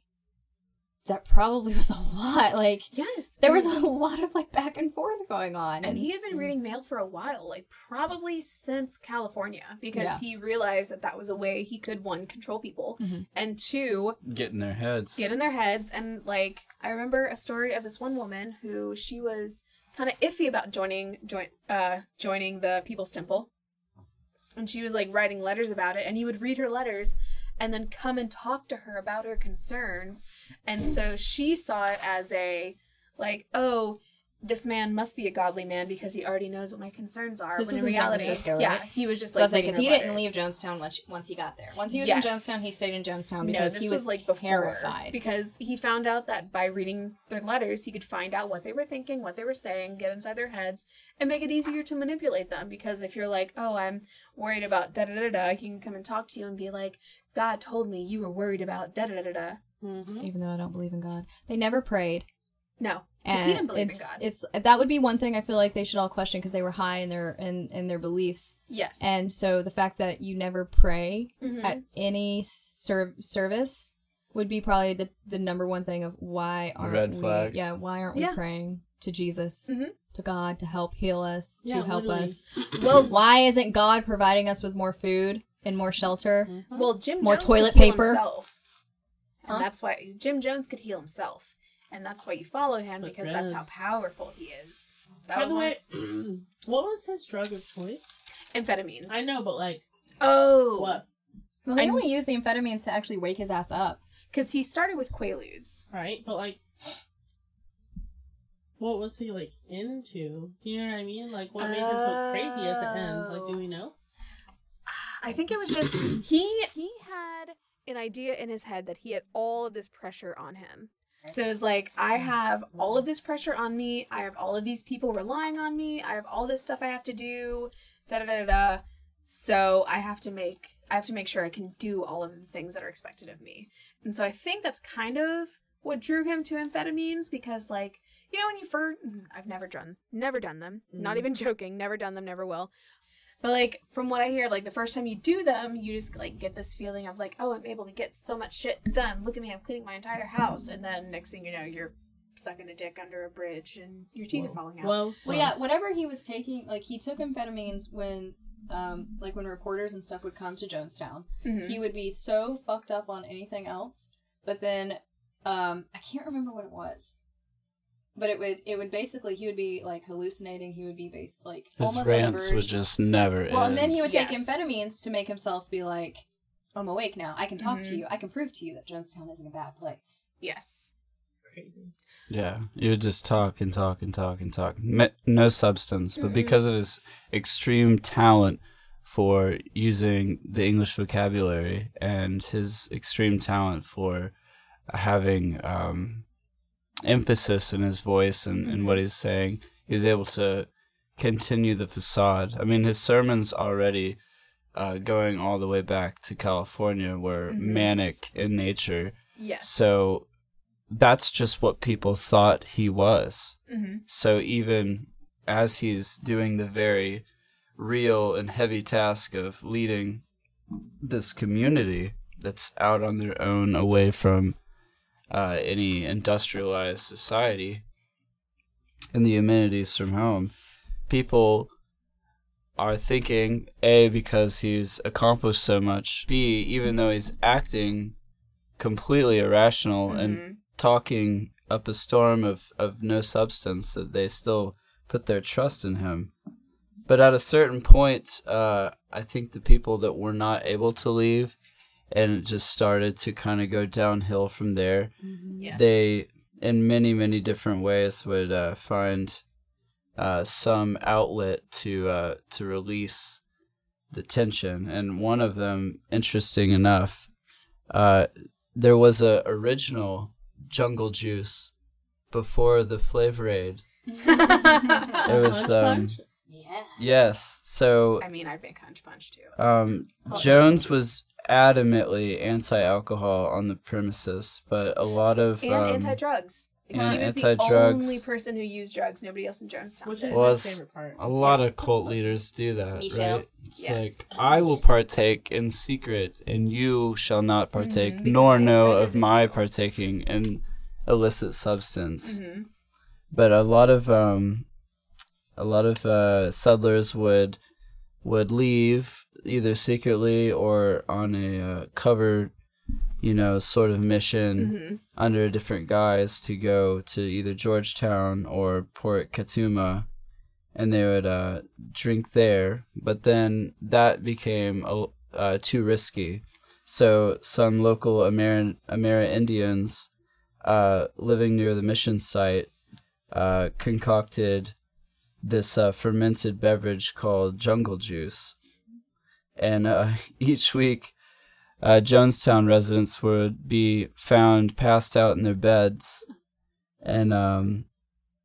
that probably (laughs) was a lot. Like Yes. there was a lot of like back and forth going on, And he had been reading mail for a while, like probably since California, because Yeah. he realized that that was a way he could one control people, Mhm. and two Get in their heads. get in their heads. And like I remember a story of this one woman who she was kind of iffy about joining join uh joining the People's Temple, and she was like writing letters about it, and he would read her letters. And then come and talk to her about her concerns. And so she saw it as a, like, oh, this man must be a godly man because he already knows what my concerns are. This was in in San reality, Francisco, yeah, he was just So like like, because he didn't leave. Jonestown much once he got there. Once he was Yes. in Jonestown, he stayed in Jonestown because this he was, was, like before, terrified. because he found out that by reading their letters, he could find out what they were thinking, what they were saying, get inside their heads, and make it easier to manipulate them. Because if you're like, oh, I'm worried about da da da da, he can come and talk to you and be like, God told me you were worried about da da da da da. Mm-hmm. Even though I don't believe in God, they never prayed. No, because he didn't believe in God. It's that would be one thing I feel like they should all question because they were high in their in, in their beliefs, yes, and so the fact that you never pray Mhm. at any serv- service would be probably the the number one thing of why aren't red we? flag. Yeah, why aren't Yeah. we praying to Jesus, Mhm. to God, to help heal us, Yeah, to help literally. us? well, Why isn't God providing us with more food and more shelter? Mm-hmm. well, Jim More Jones toilet could heal paper? himself. and that's why Jim Jones could heal himself, and that's why you follow him But because that's how powerful he is. That By was the one- way, (clears throat) what was his drug of choice? amphetamines. I know, but like, Oh, what? Well, they I- only used the amphetamines to actually wake his ass up. Because he started with Quaaludes. Right? But like, what was he like into? You know what I mean? Like, what made him so crazy at the end? Like, do we know? I think it was just (clears throat) he he had an idea in his head that he had all of this pressure on him. So it's like I have all of this pressure on me. I have all of these people relying on me. I have all this stuff I have to do. Da da da da. So I have to make I have to make sure I can do all of the things that are expected of me. And so I think that's kind of what drew him to amphetamines because like you know when you first I've never done never done them. Not Mhm. even joking. Never done them. Never will. But like from what I hear, like the first time you do them, you just like get this feeling of like, oh, I'm able to get so much shit done. Look at me, I'm cleaning my entire house, and then next thing you know, you're sucking a dick under a bridge and your teeth are falling out. Well, Well, yeah, whatever he was taking, like he took amphetamines when, um, like when reporters and stuff would come to Jonestown. Mhm. He would be so fucked up on anything else, but then, um, I can't remember what it was, but it would it would basically he would be like hallucinating. He would be base like His almost on the rants would just never well, and then he would take Yes. amphetamines to make himself be like, I'm awake now. I can talk to Mhm. you. I can prove to you that Jonestown isn't a bad place. yes. crazy. Yeah, you would just talk and talk and talk and talk. Me- no substance, but Mhm. because of his extreme talent for using the English vocabulary and his extreme talent for having um, emphasis in his voice and, and what he's saying, he was able to continue the facade. I mean, his sermons already uh, going all the way back to California were Mhm. manic in nature. Yes. So that's just what people thought he was. hmm So even as he's doing the very real and heavy task of leading this community that's out on their own away from uh, any industrialized society and the amenities from home, people are thinking A, because he's accomplished so much, B, even though he's acting completely irrational and Mhm. talking up a storm of, of no substance that they still put their trust in him. But at a certain point, uh, I think the people that were not able to leave and it just started to kind of go downhill from there. Yes. They, in many many different ways, would uh, find uh, some outlet to uh, to release the tension, and one of them, interesting enough, uh, there was a original Jungle Juice before the Flavor Aid. (laughs) It was Punch um, Punch? Yeah. yes, so I mean, I've been Hunch Punch too. um, Jones was adamantly anti-alcohol on the premises, but a lot of And um, anti-drugs. and he was anti-drugs. the only person who used drugs. Nobody else in Jonestown. Which is Was my favorite part. a lot of cult leaders do that, Me too. right? It's Yes. like I will partake in secret, and you shall not partake, Mhm, nor know of my you. partaking in illicit substance. Mhm. But a lot of um, a lot of uh, settlers would would leave either secretly or on a uh, covered, you know, sort of mission Mhm. under a different guise to go to either Georgetown or Port Kaituma, and they would uh, drink there. But then that became uh, too risky, so some local Ameri- Amerindians uh, living near the mission site uh, concocted this uh, fermented beverage called jungle juice, and uh, (laughs) each week uh, Jonestown residents would be found passed out in their beds, and um,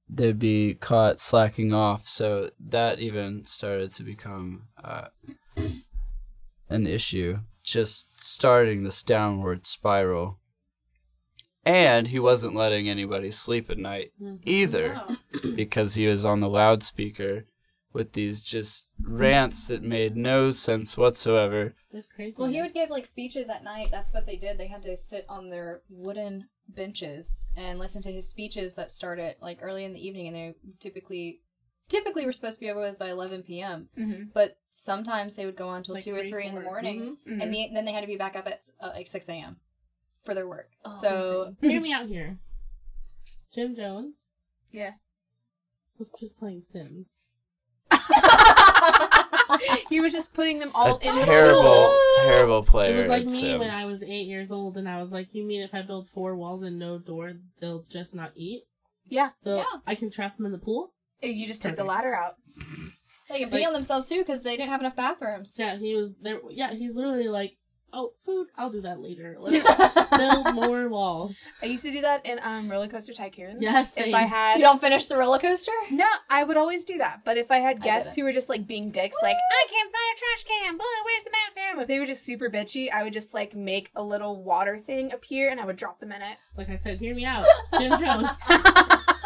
they'd be caught slacking off. So that even started to become uh, an issue, just starting this downward spiral. And he wasn't letting anybody sleep at night either because he was on the loudspeaker with these just rants that made no sense whatsoever. It's crazy. Well, he would give like speeches at night. That's what they did. They had to sit on their wooden benches and listen to his speeches that started like early in the evening, and they typically typically were supposed to be over with by 11 p.m. Mhm. But sometimes they would go on until Like two or three, three in the four. morning, Mhm. and the, then they had to be back up at uh, like 6 a.m. for their work. Oh, so (laughs) Hear me out here. Jim Jones Yeah. was just playing Sims. He was just putting them all a in terrible, terrible player. It was like me Sims. when I was eight years old, and I was like, "You mean if I build four walls and no door, they'll just not eat? Yeah. They'll, Yeah. I can trap them in the pool." Uh, you just took the ladder out. they can pee Like- on themselves too because they didn't have enough bathrooms. Yeah, he was there. Yeah, he's literally like, "Oh, food, I'll do that later. (laughs) Let's build more walls." I used to do that in um, Roller Coaster Tycoon. Yes, If same. I had You don't finish the roller coaster? No, I would always do that. But if I had guests didn't. who were just like being dicks, like I can't find a trash can, Boo, where's the bathroom? If they were just super bitchy, I would just like make a little water thing appear and I would drop them in it. Like I said, hear me out. (laughs) Jim Jones,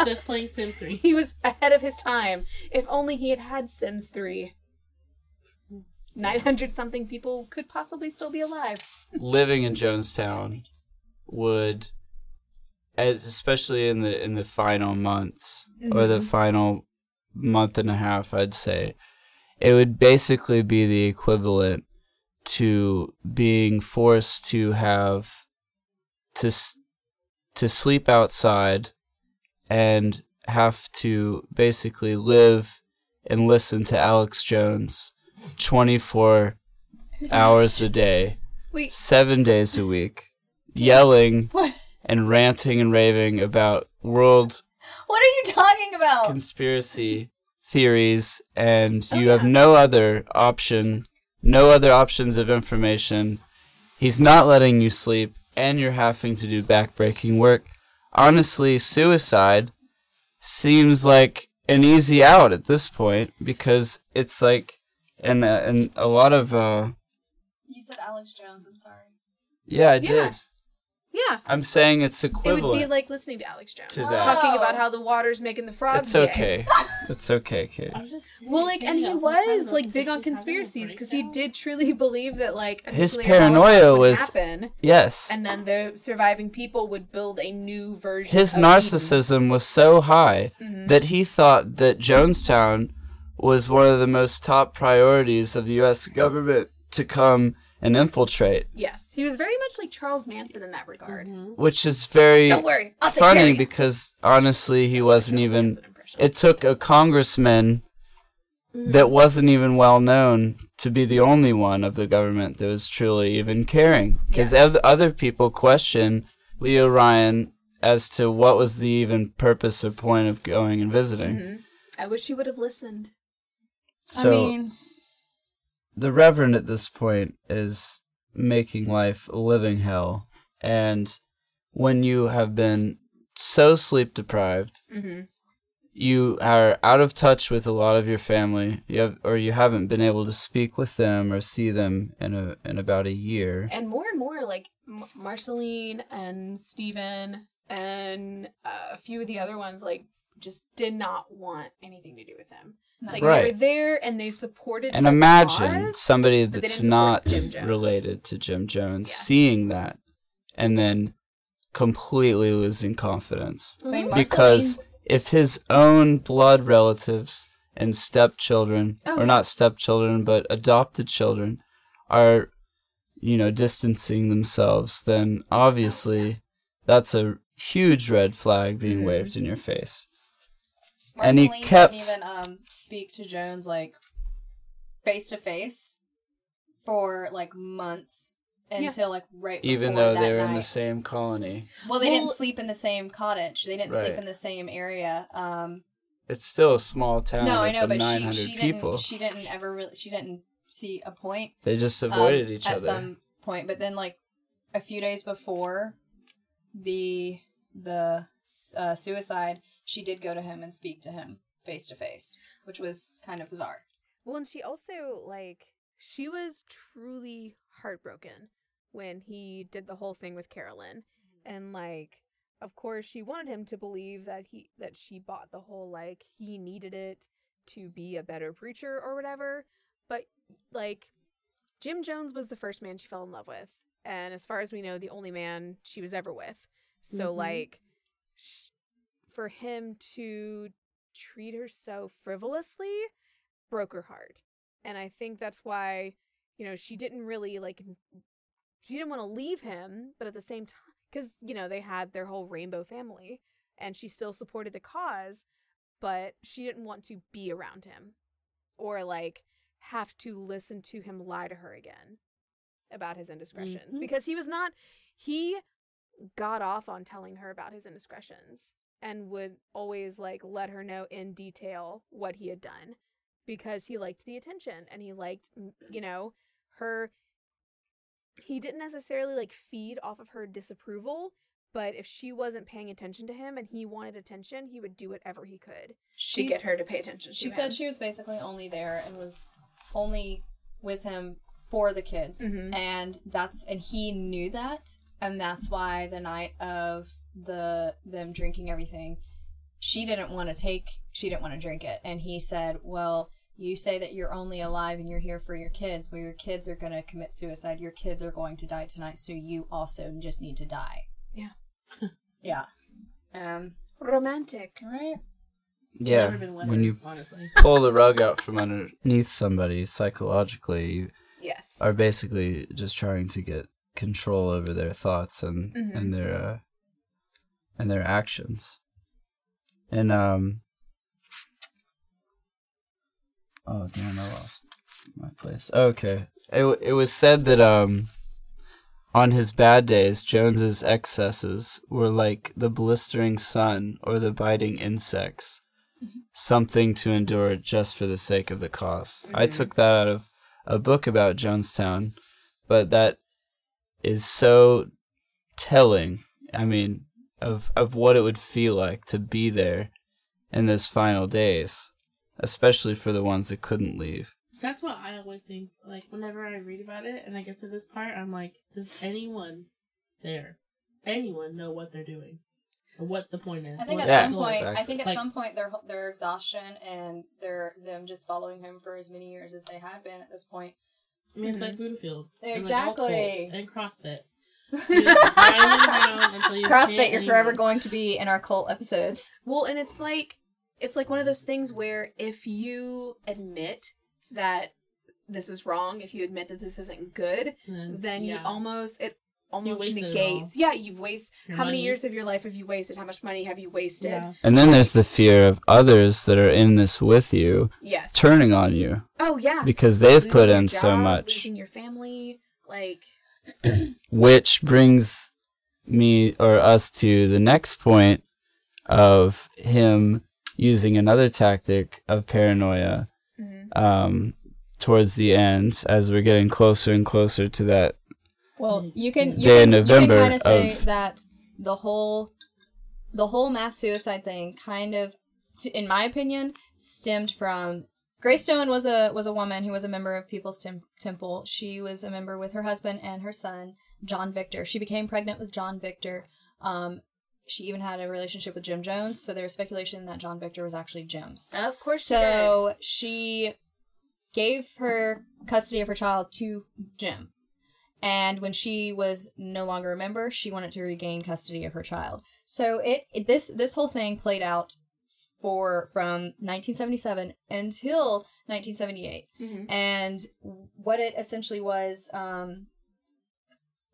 just playing Sims 3. he was ahead of his time. If only he had had Sims 3. 900 something people could possibly still be alive. living in Jonestown would as especially in the in the final months or the Mhm. final month and a half I'd say it would basically be the equivalent to being forced to have to to sleep outside and have to basically live and listen to Alex Jones 24 hours a day Wait, seven days a week, (laughs) yelling What? and ranting and raving about world What are you talking about? conspiracy theories, and you have no other option, no other options of information. He's not letting you sleep, and you're having to do backbreaking work. Honestly, suicide seems like an easy out at this point because it's like, and uh, and a lot of uh, you said Alex Jones. I'm sorry. yeah, I Yeah. did. yeah. I'm saying it's equivalent. It would be like listening to Alex Jones To that. talking about how the water's making the frogs. It's gay. okay. it's okay, Kate. I was just (laughs) Well, like, and he thinking the whole time was like big on Christian having a conspiracies because he did truly (laughs) believe that like a His paranoia was- happen, Yes. and then the surviving people would build a new version. His of narcissism was so high Mhm. that he thought that Jonestown was one of the most top priorities of the US government to come and infiltrate, Yes, he was very much like Charles Manson in that regard. Mhm. which is very Don't worry, I'll take care funny of because honestly he wasn't even it took a congressman that wasn't even well known to be the only one of the government that was truly even caring. Because Yes. other people question Leo Ryan as to what was the even purpose or point of going and visiting. Mhm. I wish he would have listened. So I mean, the Reverend at this point is making life a living hell. And when you have been so sleep deprived, Mm-hmm. you are out of touch with a lot of your family, you have, or you haven't been able to speak with them or see them in a in about a year. And more and more, like M- Marceline and Steven and uh, a few of the other ones, like just did not want anything to do with him. Like they Right. were there and they supported. And the imagine cause, somebody that's not related to Jim Jones Yeah. seeing that and then completely losing confidence. Mhm. because if his own blood relatives and stepchildren Oh, or not stepchildren but adopted children are you know distancing themselves then obviously that's a huge red flag being Mhm. waved in your face and he kept- didn't even um speak to Jones like face to face for like months until like right even though that they were in the same colony Well, they didn't sleep in the same cottage. They didn't sleep in the same area. Um, it's still a small town no, I know, but she she people didn't she didn't ever really she didn't see a point they just um, avoided each at other at some point. But then like a few days before the the uh, suicide, she did go to him and speak to him face to face, which was kind of bizarre. Well, and she also like she was truly heartbroken when he did the whole thing with Carolyn, and like of course she wanted him to believe that he that she bought the whole like he needed it to be a better preacher or whatever, but like Jim Jones was the first man she fell in love with, and as far as we know, the only man she was ever with. So Mhm. like sh- for him to treat her so frivolously broke her heart. And I think that's why, you know, she didn't really like she didn't want to leave him, but at the same time cuz you know, they had their whole rainbow family and she still supported the cause, but she didn't want to be around him or like have to listen to him lie to her again about his indiscretions Mhm. because he was not he got off on telling her about his indiscretions and would always like let her know in detail what he had done because he liked the attention and he liked you know her he didn't necessarily like feed off of her disapproval but if she wasn't paying attention to him and he wanted attention he would do whatever he could to get her to pay attention. To She him. said she was basically only there and was only with him for the kids. Mhm. And that's and he knew that and that's why the night of the them drinking everything she didn't want to take she didn't want to drink it and he said, "Well, you say that you're only alive and you're here for your kids, well your kids are going to commit suicide. Your kids are going to die tonight, so you also just need to die." Yeah. (laughs) yeah. Um, romantic. right. yeah Never been wetter, when you honestly. (laughs) pull the rug out from underneath somebody psychologically you Yes. are basically just trying to get control over their thoughts and Mhm. and their uh, and their actions. And um Oh damn, I lost my place. Okay. It it was said that um on his bad days, Jones's excesses were like the blistering sun or the biting insects, something to endure just for the sake of the because I Mhm. took that out of a book about Jonestown, but that is so telling. I mean, of of what it would feel like to be there in those final days, especially for the ones that couldn't leave. That's what I always think. Like whenever I read about it and I get to this part, I'm like, does anyone there, anyone know what they're doing, or what the point is? I think What at Yeah, some the goal is? point, I think at Like- some point their their exhaustion and their them just following him for as many years as they had been at this point. I mean, it's like mm-hmm. Buddha Field, Exactly. like, and CrossFit. (laughs) You're just grinding down until you CrossFit, you're forever anymore. going to be in our cult episodes. Well, and it's like it's like one of those things where if you admit that this is wrong, if you admit that this isn't good, And then you almost it almost wasted it negates. Yeah, you've wasted. Your How many years of your life have you wasted? How much money have you wasted? Yeah. And then there's the fear of others that are in this with you Yes. turning on you Oh yeah. because they've Losing put your in so much. Losing your family, like Which brings me or us to the next point of him using another tactic of paranoia mhm. um, towards the end as we're getting closer and closer to that. Well, you can you Day in can, November you can kind of say of- that the whole the whole mass suicide thing kind of in my opinion stemmed from Grace Stoen was a was a woman who was a member of People's Tem- Temple. She was a member with her husband and her son John Victor. She became pregnant with John Victor. Um, she even had a relationship with Jim Jones, so there was speculation that John Victor was actually Jim's. of course. So she gave her custody of her child to Jim. And when she was no longer a member, she wanted to regain custody of her child. So it, it this this whole thing played out for from 1977 until 1978. Mhm. And what it essentially was um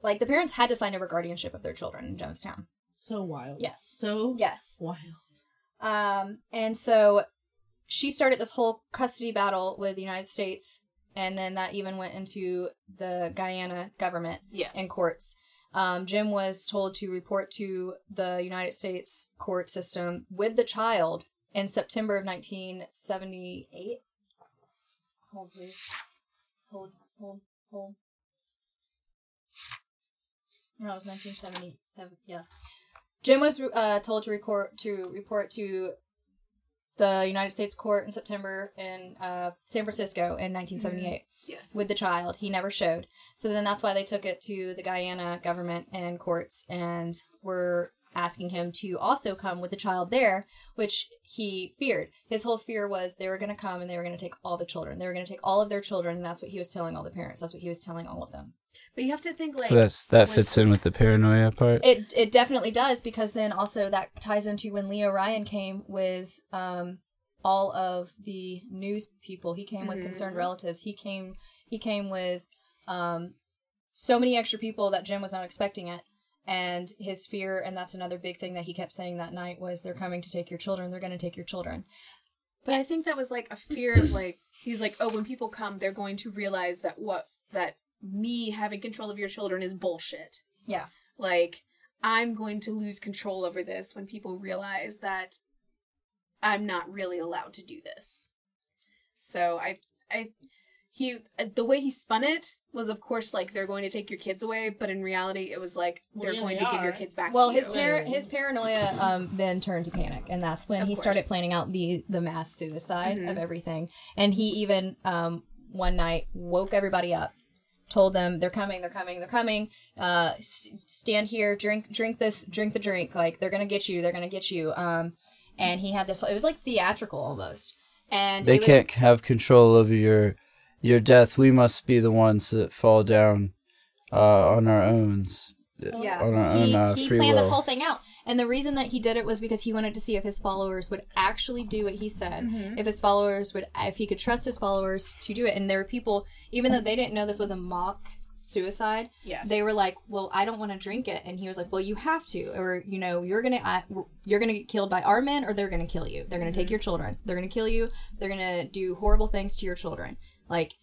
like the parents had to sign over guardianship of their children in Jonestown. So wild. Yes. So Yes. wild. Um, and so she started this whole custody battle with the United States, and then that even went into the Guyana government Yes. and courts. Um, Jim was told to report to the United States court system with the child in September of 1978. Hold, please. Hold, hold, hold. No, it was 1977. Yeah. Jim was uh, told to record to report to the United States court in September in uh, San Francisco in 1978 Yes. with the child. He never showed. So then that's why they took it to the Guyana government and courts and were asking him to also come with the child there, which he feared. His whole fear was they were going to come and they were going to take all the children. They were going to take all of their children. And that's what he was telling all the parents. That's what he was telling all of them. But you have to think like so that's that was- fits in with the paranoia part. It it definitely does because then also that ties into when Leo Ryan came with um all of the news people. He came with Mhm. concerned relatives. He came he came with um so many extra people that Jim was not expecting it. And his fear, and that's another big thing that he kept saying that night was they're coming to take your children, they're gonna take your children. But I think that was like a fear of like he's like, oh, when people come, they're going to realize that what that me having control of your children is bullshit. Yeah. Like I'm going to lose control over this when people realize that I'm not really allowed to do this. So I I he the way he spun it was of course like they're going to take your kids away, but in reality it was like they're yeah, going they to give your kids back Well, to his you. par- his paranoia um, then turned to panic, and that's when Of he started planning out the the mass suicide Mhm. of everything. And he even um, one night woke everybody up, told them they're coming, they're coming, they're coming. Uh, s- stand here, drink drink this, drink the drink. Like they're gonna get you, they're gonna get you. Um, and he had this. It was like theatrical almost. And they was, can't have control over your your death. We must be the ones that fall down uh, on our own. Yeah, on our he, own uh, he free planned this whole thing out, and the reason that he did it was because he wanted to see if his followers would actually do what he said. Mm-hmm. If his followers would, if he could trust his followers to do it. And there were people, even though they didn't know this was a mock suicide, Yes. they were like, "Well, I don't want to drink it," and he was like, "Well, you have to, or you know, you're gonna, I, you're gonna get killed by our men, or they're gonna kill you. They're gonna take your children. They're gonna kill you. They're gonna do horrible things to your children." Like,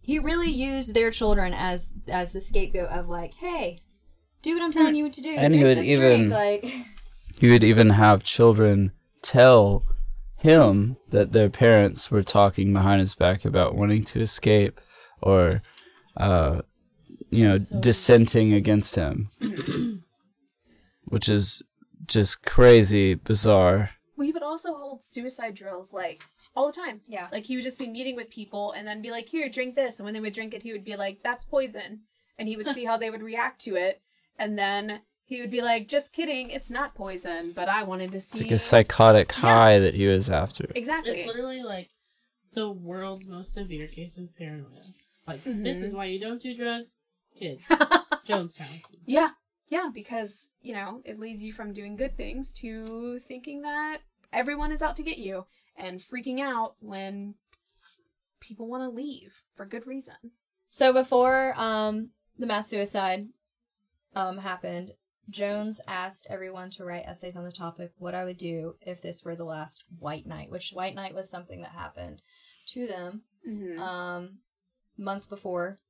he really used their children as as the scapegoat of like, "Hey, do what I'm telling you to do. And he would even- drink." like." He would even have children tell him that their parents were talking behind his back about wanting to escape or, uh, you know, So- dissenting against him, which is just crazy bizarre. we would also hold suicide drills like all the time. Yeah. Like he would just be meeting with people and then be like, "Here, drink this," and when they would drink it, he would be like, "That's poison," and he would (laughs) see how they would react to it, and then he would be like, "Just kidding, it's not poison, but I wanted to It's see." like a psychotic high that he was after. exactly. It's literally like the world's most severe case of paranoia. Like this Mhm. is why you don't do drugs, kids. (laughs) Jonestown. yeah, yeah, because you know it leads you from doing good things to thinking that everyone is out to get you and freaking out when people want to leave for good reason. So before um the mass suicide, um, happened, Jones asked everyone to write essays on the topic what I would do if this were the last White Night, which White Night was something that happened to them Mhm. um, months before,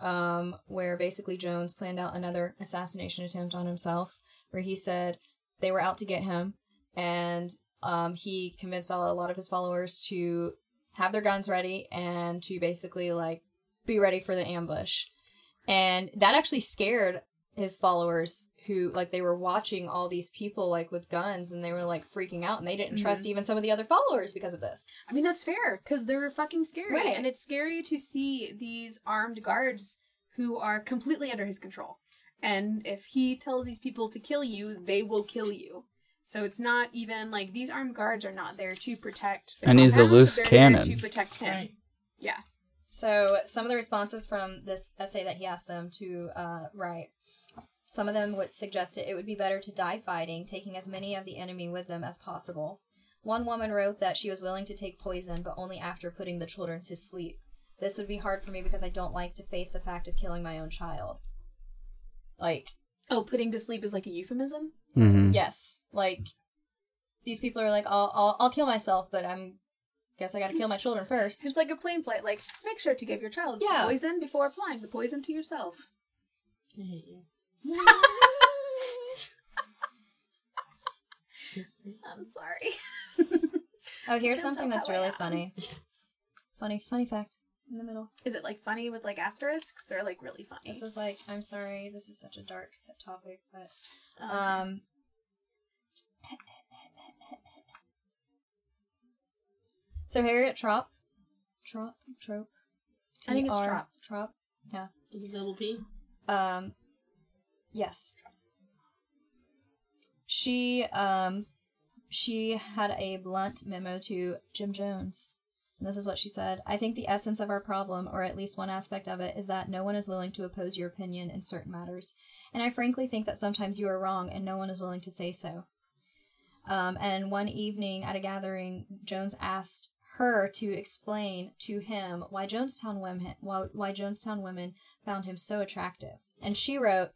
um, where basically Jones planned out another assassination attempt on himself, where he said they were out to get him, and um, he convinced all, a lot of his followers to have their guns ready and to basically like be ready for the ambush, and that actually scared his followers who like they were watching all these people like with guns and they were like freaking out and they didn't trust even some of the other followers because of this I mean, that's fair because they're fucking scary. Right. And it's scary to see these armed guards who are completely under his control. And if he tells these people to kill you, they will kill you. So it's not even like these armed guards are not there to protect. the And he's a loose cannon. To protect him. Right. Yeah. So some of the responses from this essay that he asked them to uh, write, some of them would suggest it would be better to die fighting, taking as many of the enemy with them as possible. One woman wrote that she was willing to take poison, but only after putting the children to sleep. This would be hard for me because I don't like to face the fact of killing my own child. Like, Oh, putting to sleep is like a euphemism. hmm yes, like these people are like, I'll, I'll, I'll kill myself, but I'm guess I got to kill my children first. It's like a plane flight. Like, make sure to give your child Yeah. poison before applying the poison to yourself. I hate you. I'm sorry. Oh, here's Don't something that's how really am. funny. Funny, funny fact in the middle. Is it like funny with like asterisks or like really funny? This is like, I'm sorry, this is such a dark th- topic, but Um, um. So Harriet Tropp, Tropp, Trope. I think it's T-R- Tropp. Tropp. Yeah. Is it double P? Um, yes. She um, she had a blunt memo to Jim Jones. And this is what she said. I think the essence of our problem, or at least one aspect of it, is that no one is willing to oppose your opinion in certain matters. And I frankly think that sometimes you are wrong and no one is willing to say so. Um, and one evening at a gathering, Jones asked her to explain to him why Jonestown women why, why Jonestown women found him so attractive. And she wrote,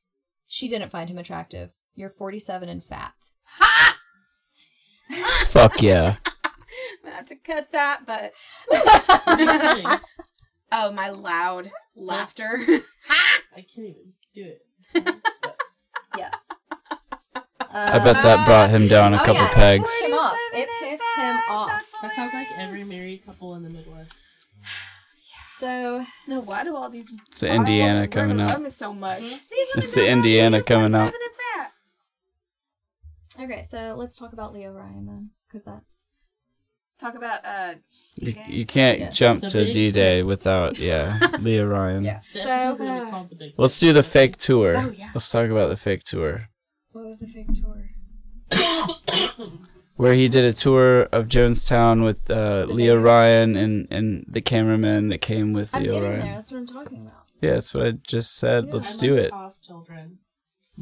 she didn't find him attractive. You're 47 and fat. Ha! Fuck yeah. (laughs) I'm gonna have to cut that, but (laughs) oh, my loud ah. laughter. (laughs) I can't even do it. (laughs) Yes. I bet that uh, brought him down a Oh, couple yeah, it pegs. pissed him off. It pissed him off. That sounds like every married couple in the Midwest. So no, why do all these? It's the Indiana women coming love out. me so much? It's the Indiana coming out. 47 and fat. okay, so let's talk about Leo Ryan then, because that's Talk about uh. You, you can't Yes. jump The to D Day without, (laughs) yeah, Leah Ryan. yeah. So episode's gonna be called the Big Let's do the fake tour. Oh, yeah. Let's talk about the fake tour. what was the fake tour? (coughs) Where he did a tour of Jonestown with uh, Leah? Ryan and, and the cameraman that came with I'm Leah getting Ryan. there. That's what I'm talking about. Yeah, that's what I just said. Yeah. Let's I do must it. cough, children.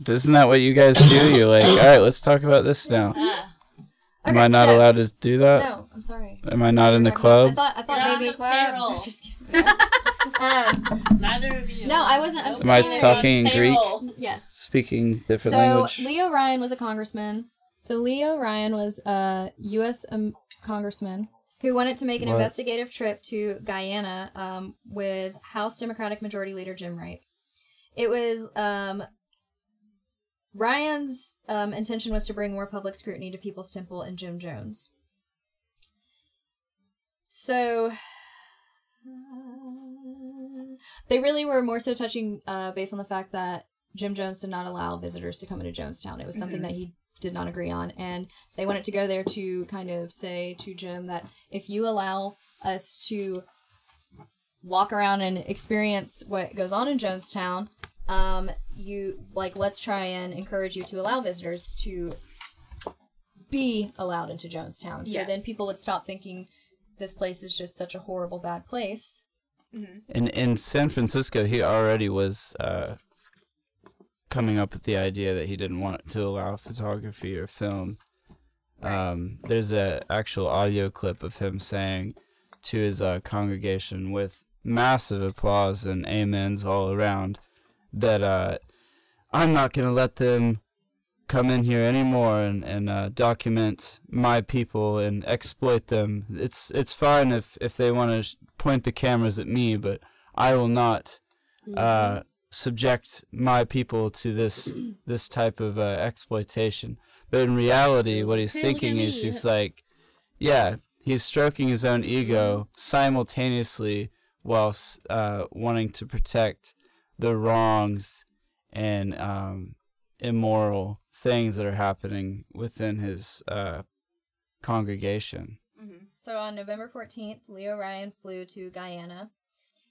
Isn't that what you guys do? You're like, (coughs) all right, let's talk about this now. Am Okay, I not so- allowed to do that? No, I'm sorry. Am I not in the club? I club? thought I thought You're on maybe the payroll. (laughs) Just kidding. (laughs) um, neither of you. No, I wasn't- Nope. Am I talking in Greek? Yes. Speaking different So language. Leo Ryan was a congressman. So Leo Ryan was a U.S. Um, congressman who wanted to make an What? investigative trip to Guyana um, with House Democratic Majority Leader Jim Wright. It was um, Ryan's um, intention was to bring more public scrutiny to People's Temple and Jim Jones. So they really were more so touching uh, based on the fact that Jim Jones did not allow visitors to come into Jonestown. It was something Mhm. that he did not agree on, and they wanted to go there to kind of say to Jim that if you allow us to walk around and experience what goes on in Jonestown, um, you like let's try and encourage you to allow visitors to be allowed into Jonestown. So then people would stop thinking this place is just such a horrible bad place. In in San Francisco, he already was uh, coming up with the idea that he didn't want to allow photography or film. Um, there's a actual audio clip of him saying to his uh, congregation with massive applause and amens all around that uh, I'm not gonna let them come in here anymore and and uh, document my people and exploit them. It's it's fine if if they want to point the cameras at me, but I will not uh, subject my people to this (clears throat) this type of uh, exploitation. But in reality, what he's Hey, look at thinking is he's like, yeah, he's stroking his own ego simultaneously whilst uh, wanting to protect the wrongs and um, immoral things that are happening within his uh, congregation. So on November 14th, Leo Ryan flew to Guyana.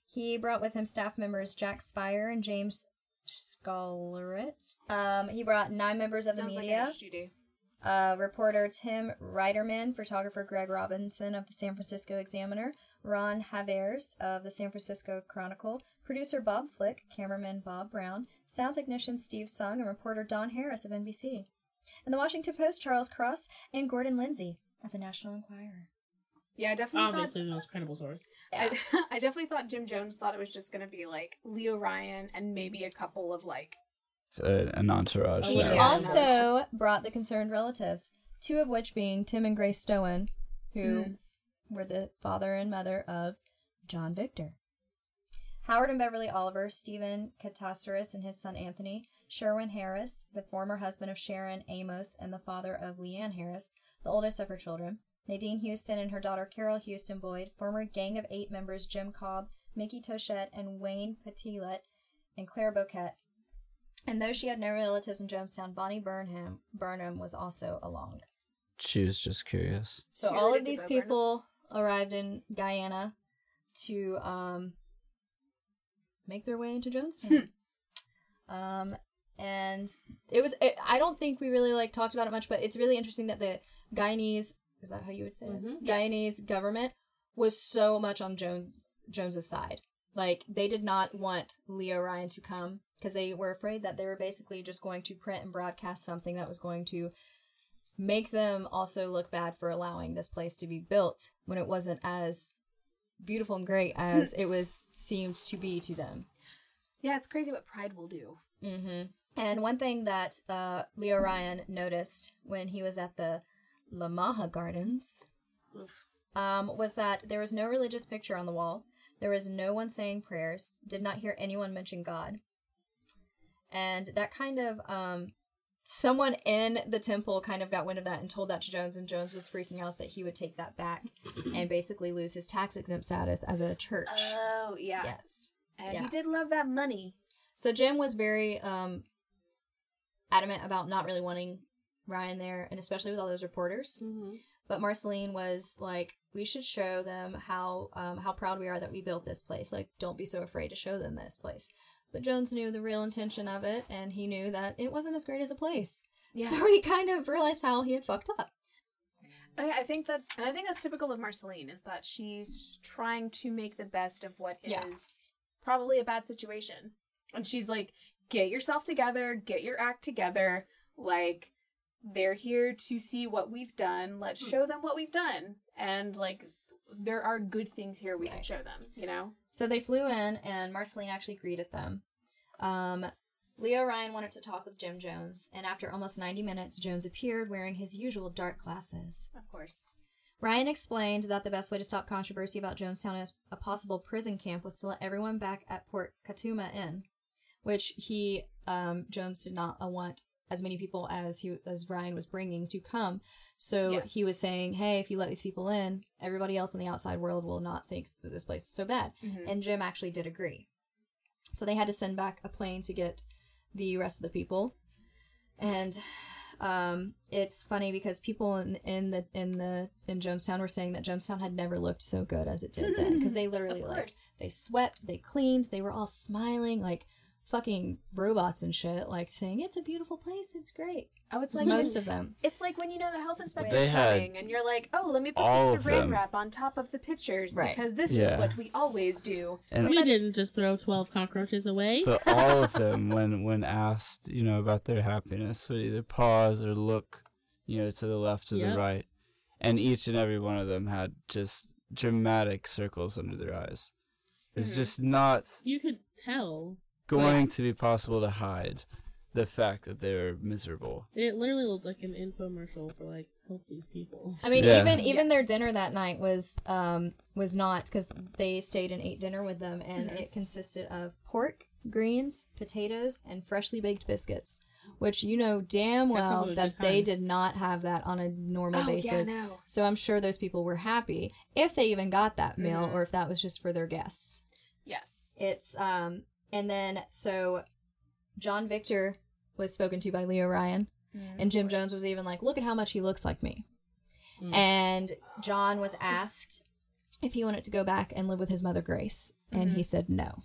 He brought with him staff members Jack Speier and James Schollaert. Um, he brought nine members of the Sounds media. an SGD. uh, reporter Tim Reiterman, photographer Greg Robinson of the San Francisco Examiner, Ron Javers of the San Francisco Chronicle, producer Bob Flick, cameraman Bob Brown, sound technician Steve Sung, and reporter Don Harris of NBC. And the Washington Post, Charles Cross, and Gordon Lindsay of the National Enquirer. Yeah, I definitely Obviously, the most credible source. thought. I, (laughs) I definitely thought Jim Jones thought it was just gonna be like Leo Ryan and maybe a couple of like. It's a, an entourage. He there. Yeah. also brought the concerned relatives, two of which being Tim and Grace Stoen, who Mm. were the father and mother of John Victor. Howard and Beverly Oliver, Stephen Katsaris and his son Anthony, Sherwin Harris, the former husband of Sharon Amos and the father of Leanne Harris, the oldest of her children, Nadine Houston and her daughter Carol Houston Boyd, former Gang of Eight members Jim Cobb, Mickey Touchette, and Wayne Patilet, and Claire Boquette. And though she had no relatives in Jonestown, Bonnie Burnham Burnham was also along. She was just curious. So She all of these Bo Burnham? people arrived in Guyana to um, make their way into Jonestown. um, and it was it, I don't think we really like talked about it much, but it's really interesting that the Guyanese is that how you would say it? Mhm. Yes. Guyanese government was so much on Jones Jones's side. Like they did not want Leo Ryan to come because they were afraid that they were basically just going to print and broadcast something that was going to make them also look bad for allowing this place to be built when it wasn't as beautiful and great as it was seemed to be to them. Yeah, it's crazy what pride will do. Mm-hmm. And one thing that uh, Leo Ryan noticed when he was at the Lamaha Gardens um, was that there was no religious picture on the wall. There was no one saying prayers. Did not hear anyone mention God. And that kind of um, someone in the temple kind of got wind of that and told that to Jones, and Jones was freaking out that he would take that back and basically lose his tax exempt status as a church. Oh yeah. yes. And yeah. he did love that money. So Jim was very um, adamant about not really wanting Ryan there, and especially with all those reporters. Mm-hmm. But Marceline was like, "We should show them how um, how proud we are that we built this place. Like, don't be so afraid to show them this place." But Jones knew the real intention of it, and he knew that it wasn't as great as a place. Yeah. So he kind of realized how he had fucked up. I, I think that, and I think that's typical of Marceline is that she's trying to make the best of what is Yeah. probably a bad situation, and she's like, "Get yourself together, get your act together." Like, they're here to see what we've done. Let's hmm. show them what we've done, and like, there are good things here we can show them. You know. So they flew in, and Marceline actually greeted them. Um, Leo Ryan wanted to talk with Jim Jones, and after almost 90 minutes, Jones appeared wearing his usual dark glasses. Of course. Ryan explained that the best way to stop controversy about Jonestown as a possible prison camp was to let everyone back at Port Kaituma in, which he, um, Jones did not want as many people as he as Ryan was bringing to come. So Yes. he was saying, "Hey, if you let these people in, everybody else in the outside world will not think that this place is so bad." Mhm. And Jim actually did agree. So they had to send back a plane to get the rest of the people. And um, it's funny because people in, in the in the in Jonestown were saying that Jonestown had never looked so good as it did then because they (laughs) literally like they swept, they cleaned, they were all smiling like fucking robots and shit, like saying it's a beautiful place, it's great. Oh, it's like Most of them. It's like when you know the health inspector's They coming and you're like, oh, let me put all the saran wrap on top of the pictures Right. because this Yeah. is what we always do. And We didn't just throw 12 cockroaches away. but all of them, when when asked, you know, about their happiness, would either pause or look, you know, to the left or Yep. the right, and each and every one of them had just dramatic circles under their eyes. It's Mhm. just not You could tell. Going Yes. to be possible to hide the fact that they're miserable. It literally looked like an infomercial for like help these people. I mean, Yeah. even even their dinner that night was um was not because they stayed and ate dinner with them, and it consisted of pork, greens, potatoes, and freshly baked biscuits. Which you know damn well like that they time. did not have that on a normal Oh, yeah, basis. no. So I'm sure those people were happy if they even got that meal, Mhm. or if that was just for their guests. Yes. It's um and then so John Victor was spoken to by Leo Ryan and Jim Jones was even like, "Look at how much he looks like me." Mm. And John was asked if he wanted to go back and live with his mother Grace, and he said no.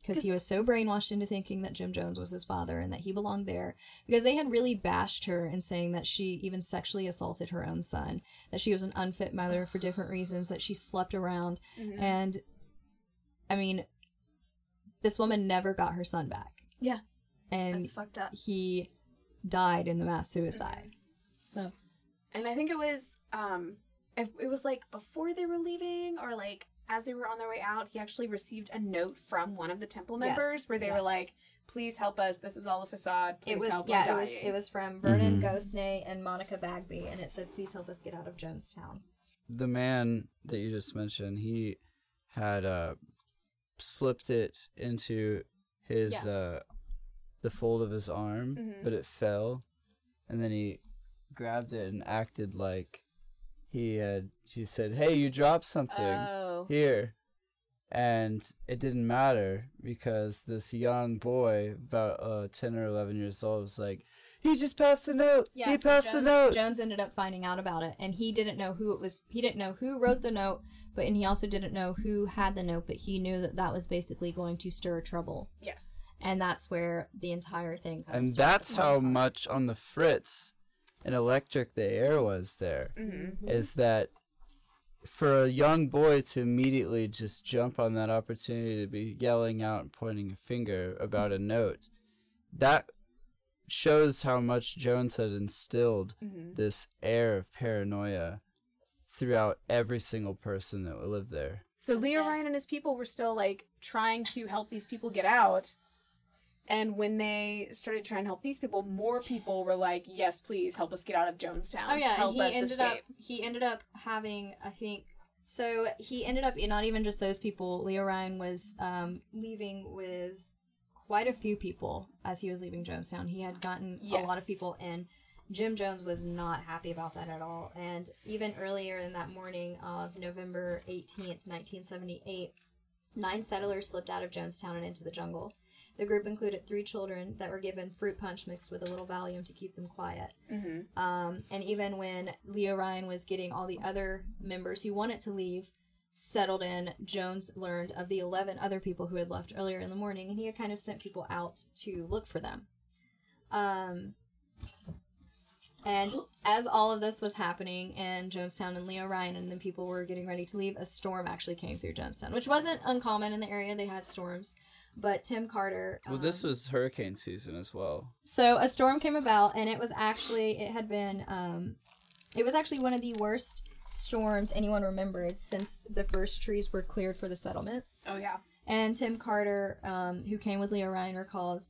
Because he was so brainwashed into thinking that Jim Jones was his father and that he belonged there. Because they had really bashed her in saying that she even sexually assaulted her own son, that she was an unfit mother for different reasons, that she slept around. Mhm. And I mean, this woman never got her son back. Yeah. And That's fucked up. he died in the mass suicide. So. And I think it was um it, it was like before they were leaving or like as they were on their way out, he actually received a note from one of the temple Yes, members where they were like, "Please help us. This is all a facade. Please It was help. yeah, it was it was from Vernon Mhm. Gosney and Monica Bagby, and it said, "Please help us get out of Jonestown." The man that you just mentioned, he had uh, slipped it into his uh, the fold of his arm, Mhm. but it fell, and then he grabbed it and acted like he had. He said, "Hey, you dropped something." Oh. here. And it didn't matter because this young boy, about uh, 10 or 11 years old, was like, he just passed a note. Yeah, he so passed Jones, a note. Jones ended up finding out about it, and he didn't know who it was. He didn't know who wrote the note, but and he also didn't know who had the note. But he knew that that was basically going to stir trouble, Yes. and that's where the entire thing. Kind and that's how much on the fritz and electric the air was there. Mm-hmm. Is that for a young boy to immediately just jump on that opportunity to be yelling out and pointing a finger about a note, that shows how much Jones had instilled Mm-hmm. this air of paranoia throughout every single person that lived there. So Leo Ryan and his people were still like trying to help these people get out. And when they started trying to help these people, more people were like, "Yes, please help us get out of Jonestown. Oh yeah, help and us he ended escape." up he ended up having I think so he ended up not even just those people. Leo Ryan was um, leaving with quite a few people as he was leaving Jonestown. He had gotten a lot of people in. Jim Jones was not happy about that at all. And even earlier in that morning of November 18th, 1978, nine settlers slipped out of Jonestown and into the jungle. The group included three children that were given fruit punch mixed with a little Valium to keep them quiet. Mm-hmm. Um, and even when Leo Ryan was getting all the other members who wanted to leave settled in, Jones learned of the 11 other people who had left earlier in the morning, and he had kind of sent people out to look for them. Um, and as all of this was happening in Jonestown and Leo Ryan and the people were getting ready to leave, a storm actually came through Jonestown, which wasn't uncommon in the area. They had storms. But Tim Carter. Well, this um, was hurricane season as well. so a storm came about, and it was actually it had been um, it was actually one of the worst storms anyone remembered since the first trees were cleared for the settlement. Oh yeah. And Tim Carter, um, who came with Leo Ryan, recalls,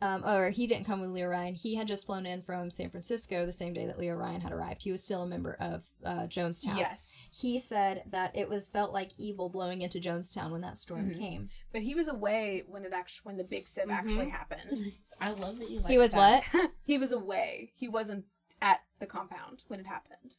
um, or he didn't come with Leo Ryan. He had just flown in from San Francisco the same day that Leo Ryan had arrived. He was still a member of uh, Jonestown. Yes. He said that it was felt like evil blowing into Jonestown when that storm Mhm. came. But he was away when it actually when the big sieve actually happened. (laughs) I love that you. Like he was that. what? (laughs) he was away. He wasn't at the compound when it happened.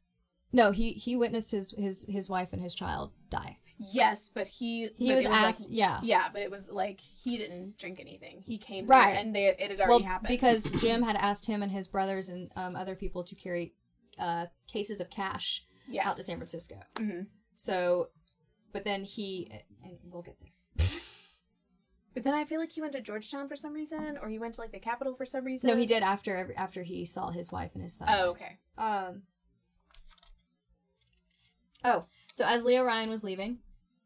No, he he witnessed his his his wife and his child die. Yes, but he He but was like- asked, yeah. yeah, but it was like he didn't drink anything. He came Right. and they it had already well, happened because Jim had asked him and his brothers and um, other people to carry uh, cases of cash yes. out to San Francisco. hmm So, but then he, and we'll get there. (laughs) But then I feel like he went to Georgetown for some reason, or he went to like the capital for some reason. No, he did after after he saw his wife and his son. Oh, okay. Um. Oh, so as Leo Ryan was leaving,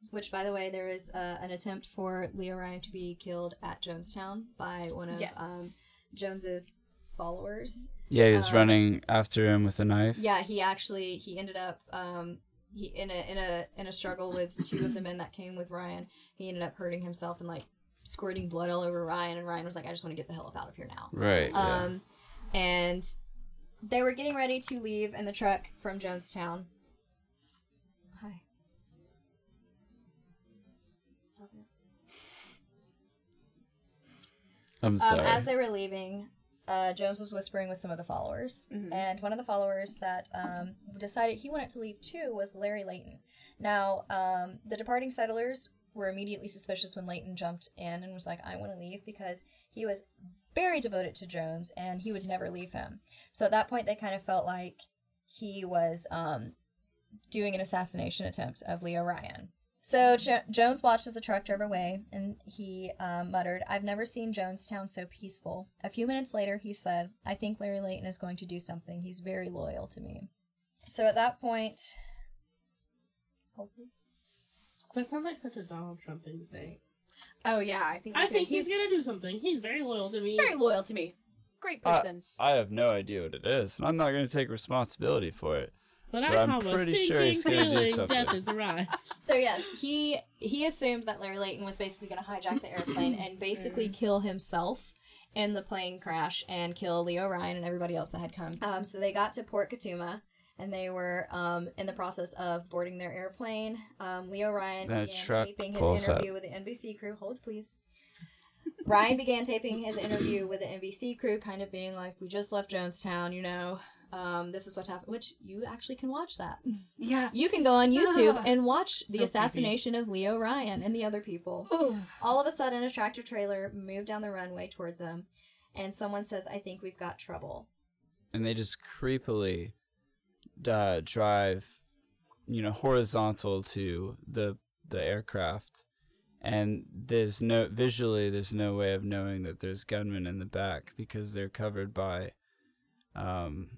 which by the way, there is uh, an attempt for Leo Ryan to be killed at Jonestown by one of Yes. um, Jones's followers. Yeah, he was Uh, running after him with a knife. Yeah, he actually he ended up um he in a in a in a struggle with two of the men that came with Ryan. He ended up hurting himself and like squirting blood all over Ryan, and Ryan was like, "I just want to get the hell up out of here now." Right. yeah. Um, and they were getting ready to leave in the truck from Jonestown. I'm Um, as they were leaving, uh, Jones was whispering with some of the followers, and one of the followers that um, decided he wanted to leave too was Larry Layton. Now, um, the departing settlers were immediately suspicious when Layton jumped in and was like, "I want to leave," because he was very devoted to Jones and he would never leave him. So at that point, they kind of felt like he was um, doing an assassination attempt of Leo Ryan. So jo- Jones watched as the truck drove away, and he um, muttered, "I've never seen Jonestown so peaceful." A few minutes later, he said, "I think Larry Layton is going to do something. He's very loyal to me." So at that point, hold please. That sounds like such a Donald Trump thing to say. Oh yeah, I think I he's, think he's, he's, gonna do something. He's very loyal to me. he's very loyal to me. Great I- person. I have no idea what it is, and I'm not going to take responsibility for it. But but I I'm have pretty sinking sure he's gonna do something. death has arrived. (laughs) So yes, he he assumed that Larry Layton was basically going to hijack the airplane and basically kill himself in the plane crash and kill Leo Ryan and everybody else that had come. Um, so they got to Port Kaituma and they were um, in the process of boarding their airplane. Um, Leo Ryan Then began taping his pulls up. interview with the NBC crew. Hold please. Ryan began taping his interview with the NBC crew, kind of being like, "We just left Jonestown, you know. Um, this is what happened." Which you actually can watch that. (laughs) Yeah. You can go on YouTube and watch the So assassination of Leo Ryan and the other people. Ooh. All of a sudden, a tractor trailer moved down the runway toward them, and someone says, I think we've got trouble. and they just creepily uh, drive, you know, horizontal to the the aircraft, and there's no visually there's no way of knowing that there's gunmen in the back because they're covered by, um,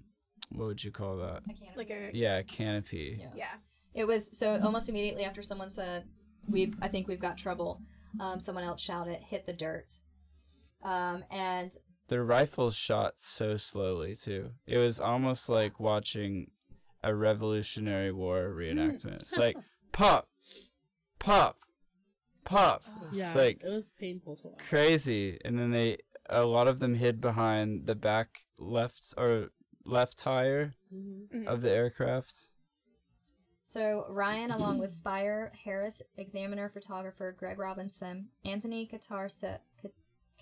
what would you call that? I can't. Like a Yeah, a canopy. Yeah. yeah. It was so almost immediately after someone said, "We've, I think we've got trouble." Um, someone else shouted, "Hit the dirt!" Um, and Their rifles shot so slowly too. It was almost like watching a Revolutionary War reenactment. It's like (laughs) pop, pop, pop. It's Yeah, like it was painful to watch. crazy and then they a lot of them hid behind the back left or left tire Mhm. of the aircraft So Ryan, along with Speier, Harris, Examiner photographer Greg Robinson, Anthony Katarsa,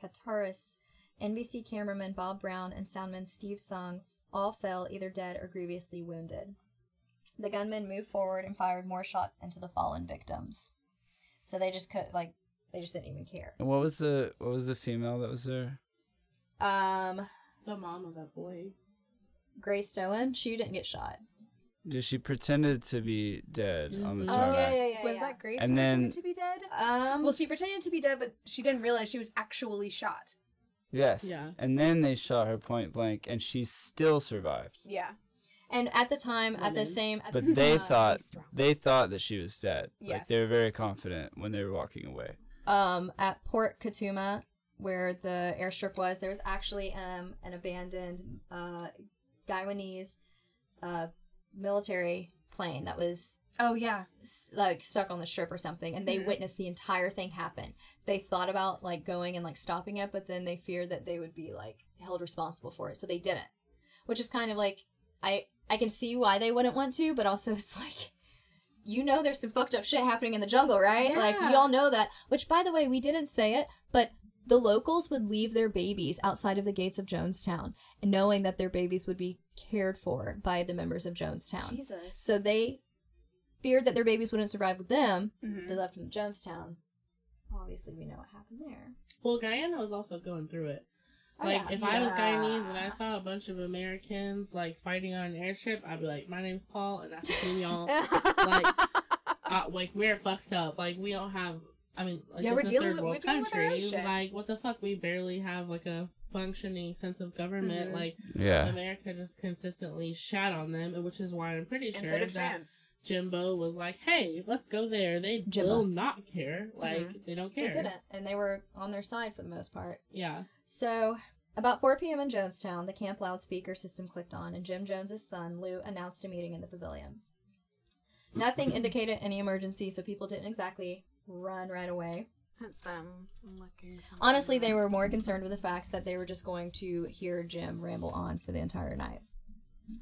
Katsaris, NBC cameraman Bob Brown, and soundman Steve Sung all fell either dead or grievously wounded. The gunmen moved forward and fired more shots into the fallen victims. So they just could like they just didn't even care. and what was the what was the female that was there Um, The mom of that boy. Grace Stoen, she didn't get shot. Yeah, she pretended to be dead on the. Oh tarmac yeah, yeah, yeah. Was yeah. that Grace And then- pretending to be dead? Um, Well, she pretended to be dead, but she didn't realize she was actually shot. yes Yeah. and then they shot her point blank and she still survived Yeah. and at the time, at the Woman. same, at but the, they uh, thought they thought that she was dead like they were Yes. very confident when they were walking away um, at Port Kaituma, where the airstrip was, there was actually um, an abandoned uh, Guyanese uh, military plane that was Oh yeah. like stuck on the strip or something, and they Mhm. witnessed the entire thing happen. They thought about like going and like stopping it, but then they feared that they would be like held responsible for it, so they didn't. Which is kind of like I I can see why they wouldn't want to, but also (laughs) it's like you know there's some fucked up shit happening in the jungle, right? Like Yeah. you all know that. Which by the way, we didn't say it, but the locals would leave their babies outside of the gates of Jonestown, knowing that their babies would be cared for by the members of Jonestown. Jesus. So they feared that their babies wouldn't survive with them if Mhm. they left them in Jonestown. Obviously, we know what happened there. Well, Guyana was also going through it. Oh, like, yeah. if I was Guyanese and I saw a bunch of Americans like fighting on an airship, I'd be like, "My name's Paul, and that's between y'all." (laughs) like, uh, like we're fucked up. Like, we don't have. I mean, like, Yeah, we're a dealing third with- world we're dealing with our country. shit. Like, what the fuck? We barely have like a functioning sense of government. Mhm. Like, yeah America just consistently shat on them, which is why I'm pretty sure so that France. Jimbo was like, "Hey, let's go there." They Jimbo. will not care. Like, they don't They care. didn't, and they were on their side for the most part. Yeah. So, about 4 p.m. in Jonestown, the camp loudspeaker system clicked on, and Jim Jones's son, Lou, announced a meeting in the pavilion. Nothing indicated any emergency, so people didn't exactly run right away. It's been looking. something Honestly, they were more concerned with the fact that they were just going to hear Jim ramble on for the entire night.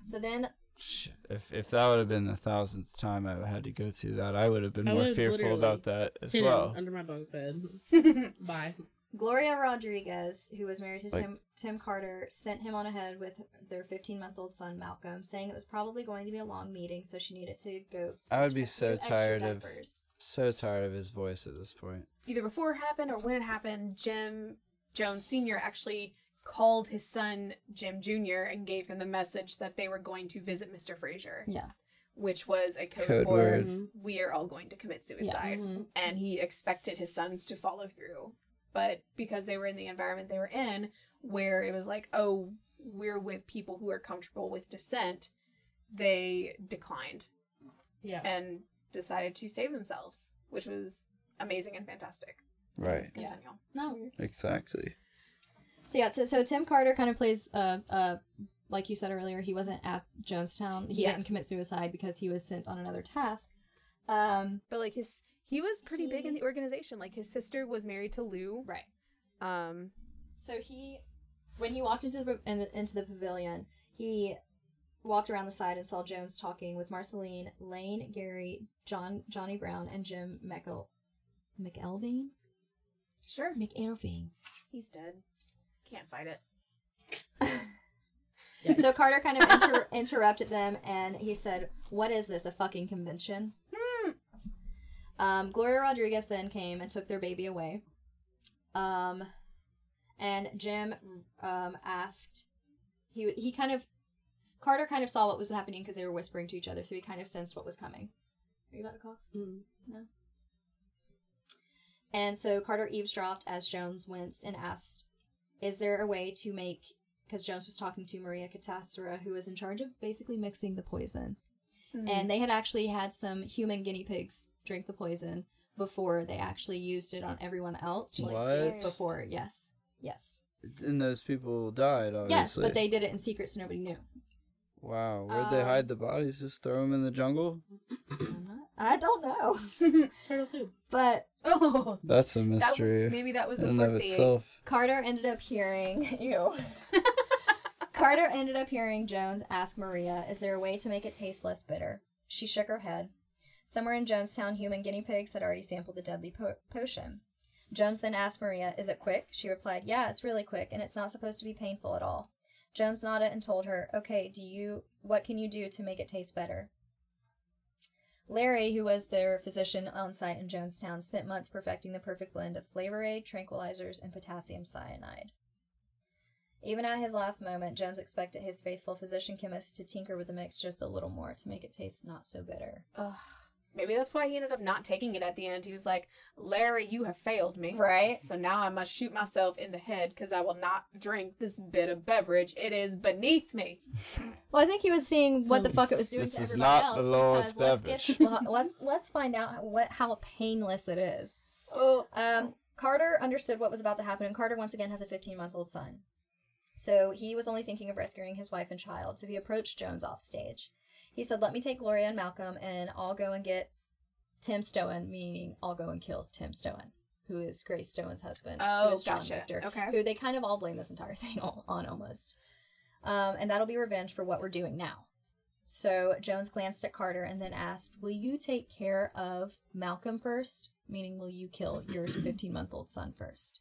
So then, Shit, If if that would have been the thousandth time I had to go through that, I would have been I more would've fearful literally about that as Hidden well. under my bunk bed. (laughs) Bye. Gloria Rodriguez, who was married to Like- Tim, Tim Carter, sent him on ahead with their 15 month old son, Malcolm, saying it was probably going to be a long meeting, so she needed to go. I would be so tired of so tired of his voice at this point. Either before it happened or when it happened, Jim Jones Sr. actually called his son Jim Jr. and gave him the message that they were going to visit Mr. Frazier, Yeah. which was a code, Code for word. Mhm. we are all going to commit suicide. Yes. And he expected his sons to follow through. But because they were in the environment they were in, where it was like, oh, we're with people who are comfortable with dissent, they declined Yeah. and decided to save themselves, which was amazing and fantastic. Right. Let's. No. Exactly. So yeah, so, so Tim Carter kind of plays, uh, uh, like you said earlier, he wasn't at Jonestown. He Yes. didn't commit suicide because he was sent on another task. Um, But like his he was pretty big in the organization. Like his sister was married to Lou. right. Um So he, when he walked into the in, into the pavilion, he walked around the side and saw Jones talking with Marceline, Lane, Garry, John, Johnny Brown, and Jim McEl, McElveen. sure. McElveen. He's dead. Can't fight it. (laughs) So Carter kind of inter- (laughs) interrupted them, and he said, "What is this? A fucking convention?" Um, Gloria Rodriguez then came and took their baby away. Um, and Jim um, asked, he he kind of Carter kind of saw what was happening because they were whispering to each other, so he kind of sensed what was coming. Are you about to cough? Mm. No. And so Carter eavesdropped as Jones winced and asked, Is there a way to make. Because Jones was talking to Maria Katsaris, who was in charge of basically mixing the poison. And they had actually had some human guinea pigs drink the poison before they actually used it on everyone else. Like What? days before. Yes. Yes. And those people died, obviously. Yes, but they did it in secret so nobody knew. Wow, where'd they Um, hide the bodies? Just throw them in the jungle? I'm not- (clears throat) I don't know. (laughs) Turtle soup. But Oh That's a that, mystery maybe that was in the and book of itself. Carter ended up hearing (laughs) you. Carter ended up hearing Jones ask Maria, "Is there a way to make it taste less bitter?" She shook her head. Somewhere in Jonestown, human guinea pigs had already sampled the deadly po- potion. Jones then asked Maria, "Is it quick?" She replied, "Yeah, it's really quick, and it's not supposed to be painful at all." Jones nodded and told her, "Okay, do you what can you do to make it taste better?" Larry, who was their physician on site in Jonestown, spent months perfecting the perfect blend of flavor aid, tranquilizers, and potassium cyanide. Even at his last moment, Jones expected his faithful physician chemist to tinker with the mix just a little more to make it taste not so bitter. Ugh. Maybe that's why he ended up not taking it at the end. He was like, Larry, you have failed me. Right? So now I must shoot myself in the head because I will not drink this bitter beverage. It is beneath me. (laughs) Well, I think he was seeing what the fuck it was doing this to is everybody not the else Lord's because let's get let's let's find out what how painless it is. Oh, Um, Carter understood what was about to happen, and Carter once again has a 15 month old son. So he was only thinking of rescuing his wife and child, so he approached Jones off stage. He said, Let me take Gloria and Malcolm, and I'll go and get Tim Stoen, meaning I'll go and kill Tim Stoen, who is Grace Stoen's husband, Oh, who is John gotcha. Victor, Okay. who they kind of all blame this entire (laughs) thing on almost. Um, and that'll be revenge for what we're doing now. So Jones glanced at Carter and then asked, Will you take care of Malcolm first? Meaning, will you kill your (clears throat) 15 month old son first?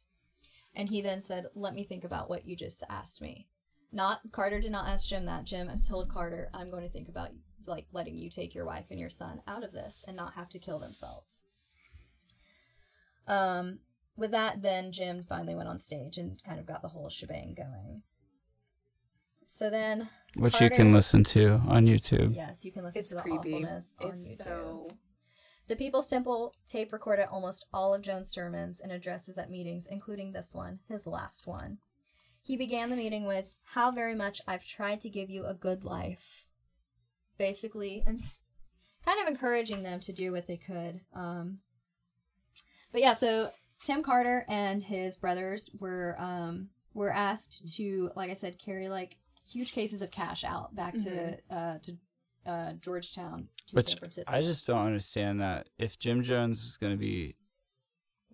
And he then said, Let me think about what you just asked me. Not Carter did not ask Jim that. Jim told Carter, I'm going to think about like letting you take your wife and your son out of this and not have to kill themselves. Um, with that, then Jim finally went on stage and kind of got the whole shebang going. So then, Which you can listen to on YouTube. yes, you can listen it's to the creepy. awfulness on It's YouTube. so. The People's Temple tape recorded almost all of Jones' sermons and addresses at meetings, including this one, his last one. He began the meeting with, How very much I've tried to give you a good life. Basically, and kind of encouraging them to do what they could. Um, but yeah, so Tim Carter and his brothers were um, were asked to, like I said, carry like huge cases of cash out back to uh, to uh, Georgetown to Which San Francisco. I just don't understand that. If Jim Jones is going to be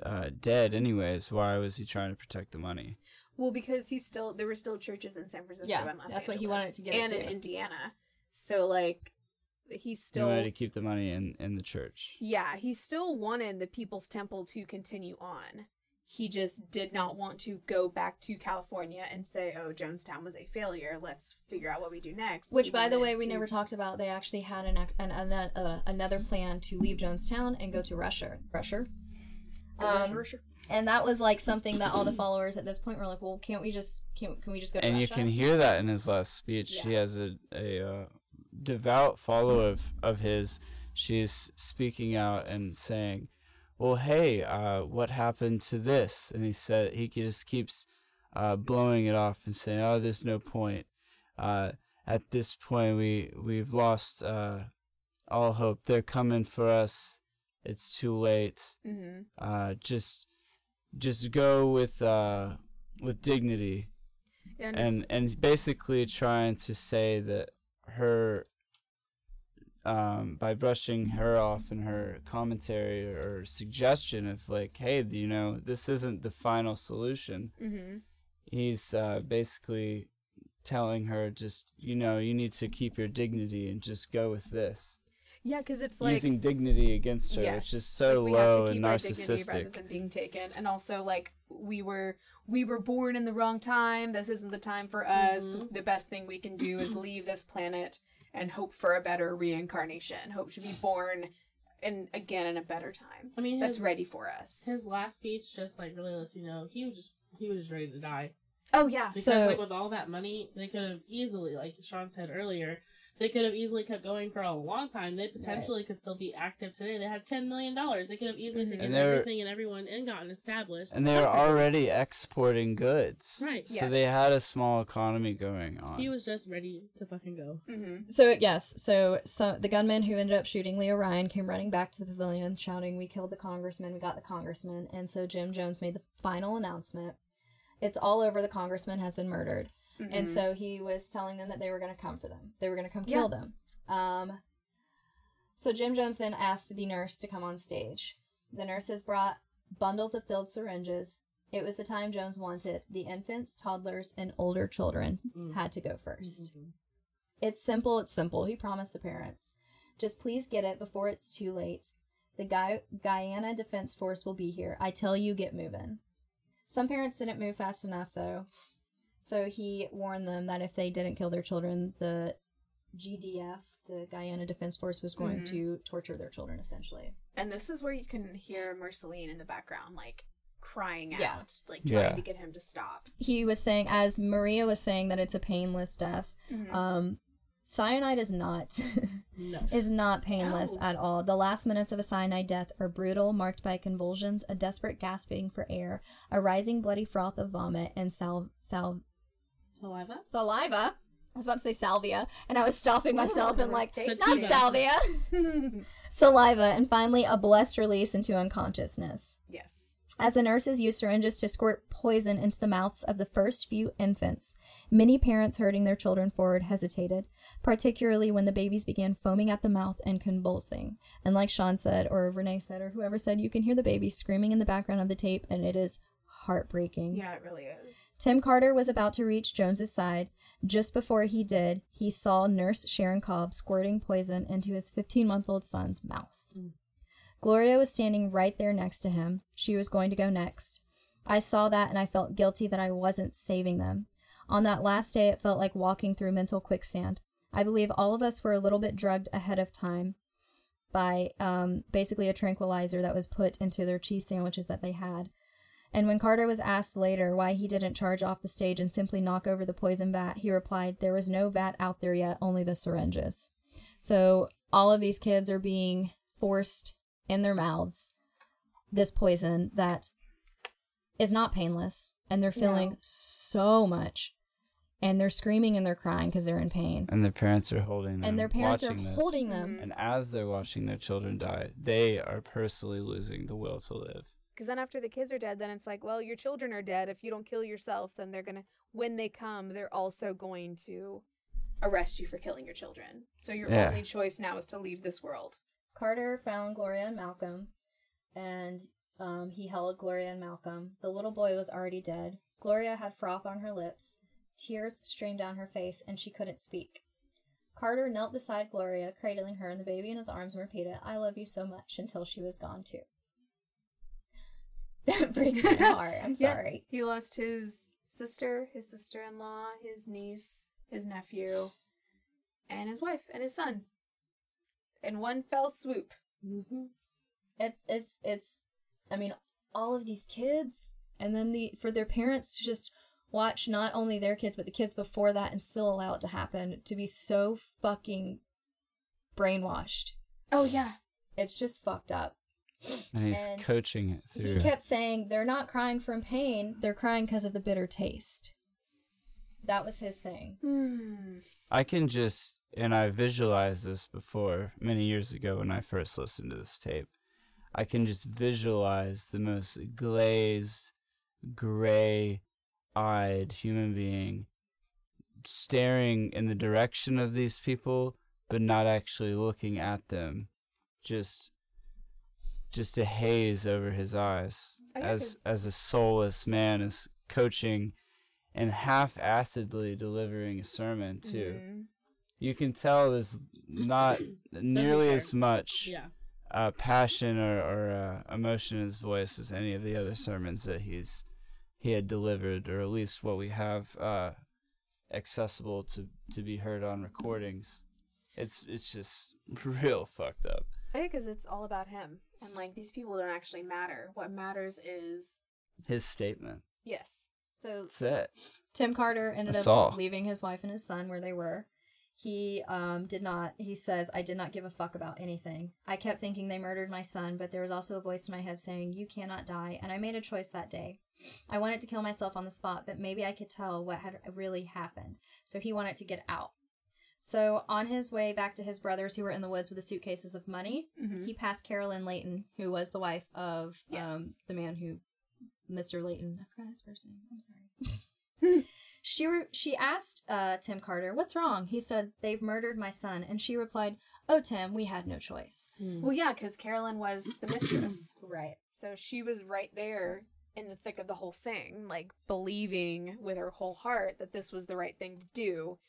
uh, dead anyways. Why was he trying to protect the money? Well, because he's still there were still churches in San Francisco Yeah, and Los that's what he wanted to get it and in. Indiana. So like, he He still wanted to keep the money in in the church. yeah he still wanted the People's Temple to continue on. He just did not want to go back to California and say, "Oh, Jonestown was a failure. Let's figure out what we do next." Which, by the way, we to- never talked about. They actually had an, an, an uh, another plan to leave Jonestown and go to Russia. Russia. Um, and that was like something that all the followers at this point were like, "Well, can't we just can can we just go to and you can hear that in his last speech. He has a a uh, devout follower of of his. She's speaking out and saying, "Well, hey, uh, what happened to this?" And he said he just keeps uh, blowing it off and saying, "Oh, there's no point. Uh, at this point, we we've lost uh, all hope. They're coming for us. It's too late. Mhm. Uh, just just go with uh, with dignity." and, and and basically trying to say that her um by brushing her off in her commentary or suggestion of like hey you know this isn't the final solution. Hmm he's uh basically telling her just you know you need to keep your dignity and just go with this. Yeah, because it's like using dignity against her which is so like, we have to low and keep our dignity rather narcissistic. than being taken. And also like we were we were born in the wrong time. This isn't the time for us. Mhm. the best thing we can do is leave this planet and hope for a better reincarnation hope to be born and again in a better time I mean, that's his, ready for us. his last speech just like really lets you know he was just he was just ready to die. Oh yeah because So- like with all that money they could have easily like Sean said earlier they could have easily kept going for a long time. They potentially could still be active today. They had 10 million dollars. They could have easily taken And everything and everyone and gotten established. And they were already exporting goods. Right so they had a small economy going on. He was just ready to fucking go. Hmm So yes, so so the gunman who ended up shooting Leo Ryan came running back to the pavilion, shouting, "We killed the congressman! We got the congressman!" And so Jim Jones made the final announcement. It's all over. The congressman has been murdered, and so he was telling them that they were going to come for them. They were going to come kill them. Um. So Jim Jones then asked the nurse to come on stage. The nurses brought bundles of filled syringes. It was the time Jones wanted. The infants, toddlers, and older children Mm. had to go 1st Mhm. it's simple, it's simple. He promised the parents. Just please get it before it's too late. The Guy- Guyana Defense Force will be here. I tell you, get moving. Some parents didn't move fast enough, though. So he warned them that if they didn't kill their children, the GDF, the Guyana Defense Force, was going Mhm. to torture their children, essentially. and this is where you can hear Marceline in the background like crying out Yeah. like trying Yeah. to get him to stop He was saying, as Maria was saying, that it's a painless death. Mhm. Um, cyanide is not. (laughs) no is not painless No. at all. The last minutes of a cyanide death are brutal, marked by convulsions, a desperate gasping for air, a rising bloody froth of vomit, and sal- sal- saliva saliva. I was about to say salvia, and I was stopping oh, myself and like, Take not salvia. (laughs) Saliva, and finally a blessed release into unconsciousness. yes As the nurses used syringes to squirt poison into the mouths of the first few infants, many parents hurting their children forward hesitated, particularly when the babies began foaming at the mouth and convulsing. And like Sean said, or Renee said, or whoever said, you can hear the baby screaming in the background of the tape, and it is heartbreaking. yeah it really is Tim Carter was about to reach Jones's side. Just before he did, he saw Nurse Sharon Cobb squirting poison into his 15 month old son's mouth. Mm. Gloria was standing right there next to him. She was going to go next. I saw that and I felt guilty that I wasn't saving them. On that last day, it felt like walking through mental quicksand. I believe all of us were a little bit drugged ahead of time by um, basically a tranquilizer that was put into their cheese sandwiches that they had. And when Carter was asked later why he didn't charge off the stage and simply knock over the poison vat, he replied, There was no vat out there yet, only the syringes. So all of these kids are being forced in their mouths this poison that is not painless, and they're feeling No. so much. And they're screaming and they're crying because they're in pain. and their parents are holding them And their parents are watching this. holding them. And as they're watching their children die, they are personally losing the will to live. Because then after the kids are dead, then it's like, well, your children are dead. If you don't kill yourself, then they're gonna. When they come, they're also going to arrest you for killing your children. So your Yeah. only choice now is to leave this world. Carter found Gloria and Malcolm, and Um, he held Gloria and Malcolm. The little boy was already dead. Gloria had froth on her lips. Tears streamed down her face, and she couldn't speak. Carter knelt beside Gloria, cradling her and the baby in his arms, and repeated, I love you so much, until she was gone too. (laughs) That breaks my (laughs) heart. I'm Yeah. sorry. He lost his sister, his sister in law, his niece, his nephew, and his wife and his son. In one fell swoop. Mm-hmm. It's it's it's I mean, all of these kids and then the for their parents to just watch not only their kids but the kids before that and still allow it to happen to be so fucking brainwashed. Oh yeah. It's just fucked up. And he's And coaching it through. He kept saying they're not crying from pain, they're crying because of the bitter taste. That was his thing. I can just, and I visualized this before many years ago when I first listened to this tape. I can just visualize the most glazed, gray eyed human being staring in the direction of these people, but not actually looking at them. Just just a haze over his eyes Oh, yeah, as as a soulless man is coaching and half-assedly delivering a sermon too. Mhm. You can tell there's not nearly as much Yeah. uh, passion or, or uh, emotion in his voice as any of the other sermons that he's he had delivered, or at least what we have uh, accessible to to be heard on recordings. It's it's just (laughs) real fucked up. I think because it's all about him. And like these people don't actually matter. What matters is His statement. yes. So That's it. Tim Carter ended That's up all. leaving his wife and his son where they were. He um, did not, he says, I did not give a fuck about anything. I kept thinking they murdered my son, but there was also a voice in my head saying, You cannot die. And I made a choice that day. I wanted to kill myself on the spot, but maybe I could tell what had really happened. So he wanted to get out. So on his way back to his brothers who were in the woods with the suitcases of money, Mhm. he passed Carolyn Layton, who was the wife of um, the man who, Mr. Layton. I forgot his first name. I'm sorry. (laughs) she re- she asked uh, Tim Carter, "What's wrong?" He said, "They've murdered my son," and she replied, "Oh, Tim, we had no choice." Well, yeah, because Carolyn was the mistress. (clears throat) Right. So she was right there in the thick of the whole thing, like believing with her whole heart that this was the right thing to do.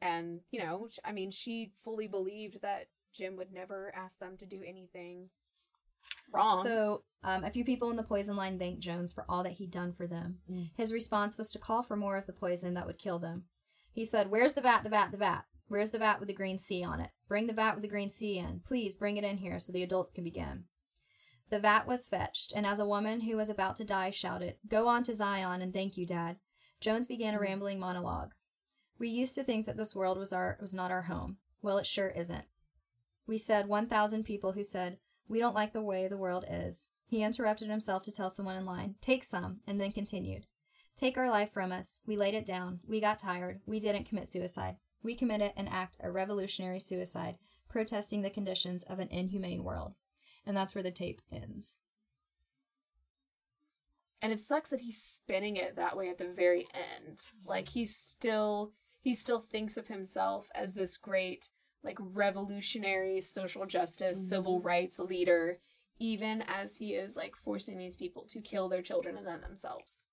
And, you know, I mean, she fully believed that Jim would never ask them to do anything wrong. So, um, a few people in the poison line thanked Jones for all that he'd done for them. Mm. His response was to call for more of the poison that would kill them. He said, Where's the vat, the vat, the vat? Where's the vat with the green C on it? Bring the vat with the green C in. Please bring it in here so the adults can begin. The vat was fetched, and as a woman who was about to die shouted, Go on to Zion and thank you, Dad. Jones began a rambling monologue. We used to think that this world was our was not our home. Well, it sure isn't. We said 1,000 people who said, We don't like the way the world is. He interrupted himself to tell someone in line, Take some, and then continued. Take our life from us. We laid it down. We got tired. We didn't commit suicide. We committed an act of revolutionary suicide, protesting the conditions of an inhumane world. And that's where the tape ends. and it sucks that he's spinning it that way at the very end. Like he's still he still thinks of himself as this great like revolutionary social justice, civil mm-hmm. rights leader, even as he is like forcing these people to kill their children and then themselves.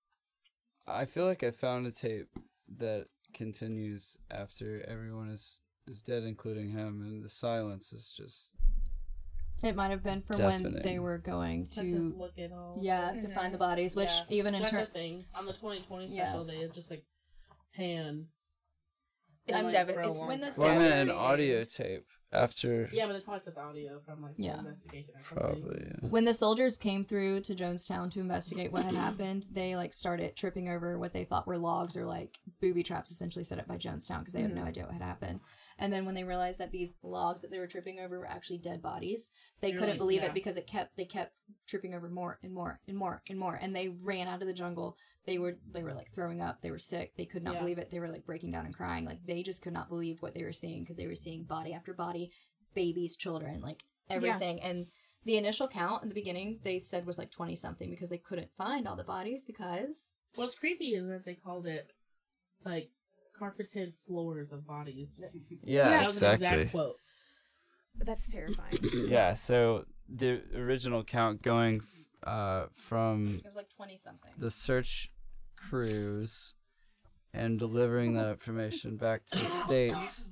I feel like I found a tape that continues after everyone is is dead, including him, and the silence is just It might have been for when they were going To, to, look at all. yeah, to find the bodies, which Yeah, even in that's a turn, thing on the 2020 Yeah. special. They had just like pan. It's like, devi- it's- when the well, I meant an audio tape after. Yeah, but they probably took the audio from like the investigation or something. Probably. Yeah. when the soldiers came through to Jonestown to investigate what had happened, they like started tripping over what they thought were logs or like booby traps essentially set up by Jonestown because they had no mm-hmm. idea what had happened. And then when they realized that these logs that they were tripping over were actually dead bodies, they Really? couldn't believe Yeah. it because it kept they kept tripping over more and more and more and more and they ran out of the jungle. They were they were like throwing up, they were sick, they could not Yeah. believe it. They were like breaking down and crying. Like they just could not believe what they were seeing because they were seeing body after body, babies, children, like everything. And the initial count in the beginning they said was like 20 something because they couldn't find all the bodies because What's creepy is that they called it like carpeted floors of bodies. Yeah, that was an exactly. exact quote. But that's terrifying. (coughs) yeah, so the original count going uh, from It was like twenty something. the search crews and delivering that information back to the states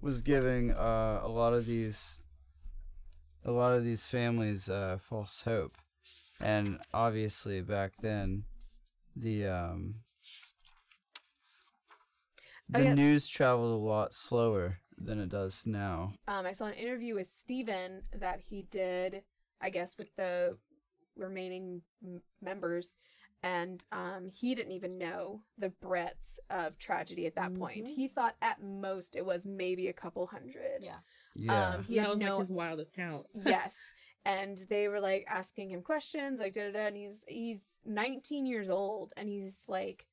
was giving uh, a lot of these a lot of these families uh, false hope and obviously back then the um the yeah. news traveled a lot slower than it does now Um, I saw an interview with Steven that he did, I guess, with the remaining m- members, and um, he didn't even know the breadth of tragedy at that point. Mhm. He thought at most it was maybe a couple hundred. Yeah. yeah Um, he that had was no like his wildest count. (laughs) yes and they were like asking him questions like da da da and he's he's 19 years old and he's like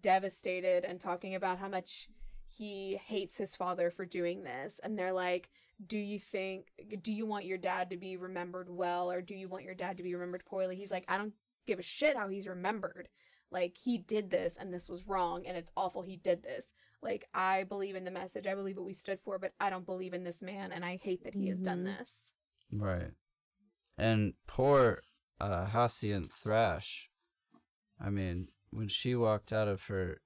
devastated and talking about how much he hates his father for doing this and they're like do you think do you want your dad to be remembered well or do you want your dad to be remembered poorly he's like i don't give a shit how he's remembered like he did this and this was wrong and it's awful he did this like i believe in the message i believe what we stood for but i don't believe in this man and i hate that he has done Mhm. this Right. And poor uh, Hyacinth Thrash. I mean, when she walked out of her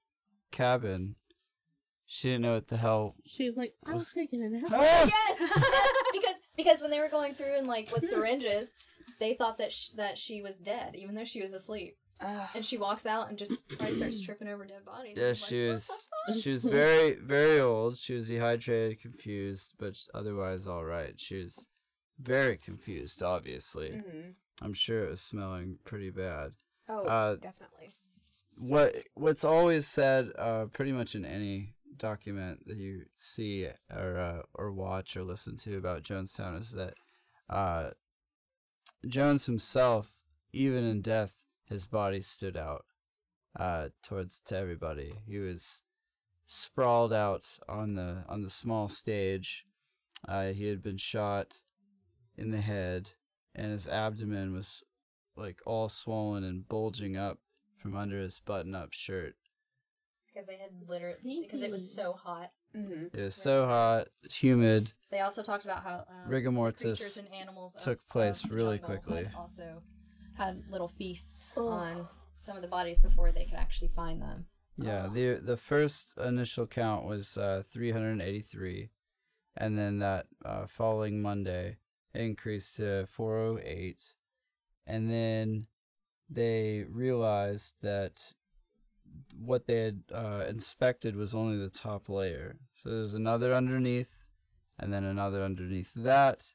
cabin, she didn't know what the hell. She's like, I was Was- taking a nap. (laughs) yes, yes, (laughs) because because when they were going through and like with syringes, they thought that sh- that she was dead, even though she was asleep. Ugh. And she walks out and just probably starts tripping over dead bodies. Yeah, she like, was. She was very, (laughs) very old. She was dehydrated, confused, but otherwise all right. She was very confused. Obviously, Mhm. I'm sure it was smelling pretty bad. Oh, Uh, definitely. What what's always said uh, pretty much in any document that you see or uh, or watch or listen to about Jonestown is that uh, Jones himself, even in death, his body stood out uh, towards to everybody. He was sprawled out on the on the small stage. Uh, he had been shot in the head, and his abdomen was like all swollen and bulging up from under his button-up shirt. because they had literally because it was so hot. hmm It was so hot, humid. They also talked about how um, Rigor mortis creatures and animals of- took place of really quickly. also had little feasts Ugh. on some of the bodies before they could actually find them. Yeah, the the first initial count was uh, 383, and then that uh, following Monday it increased to 408, and then they realized that what they had uh, inspected was only the top layer. So there's another underneath, and then another underneath that,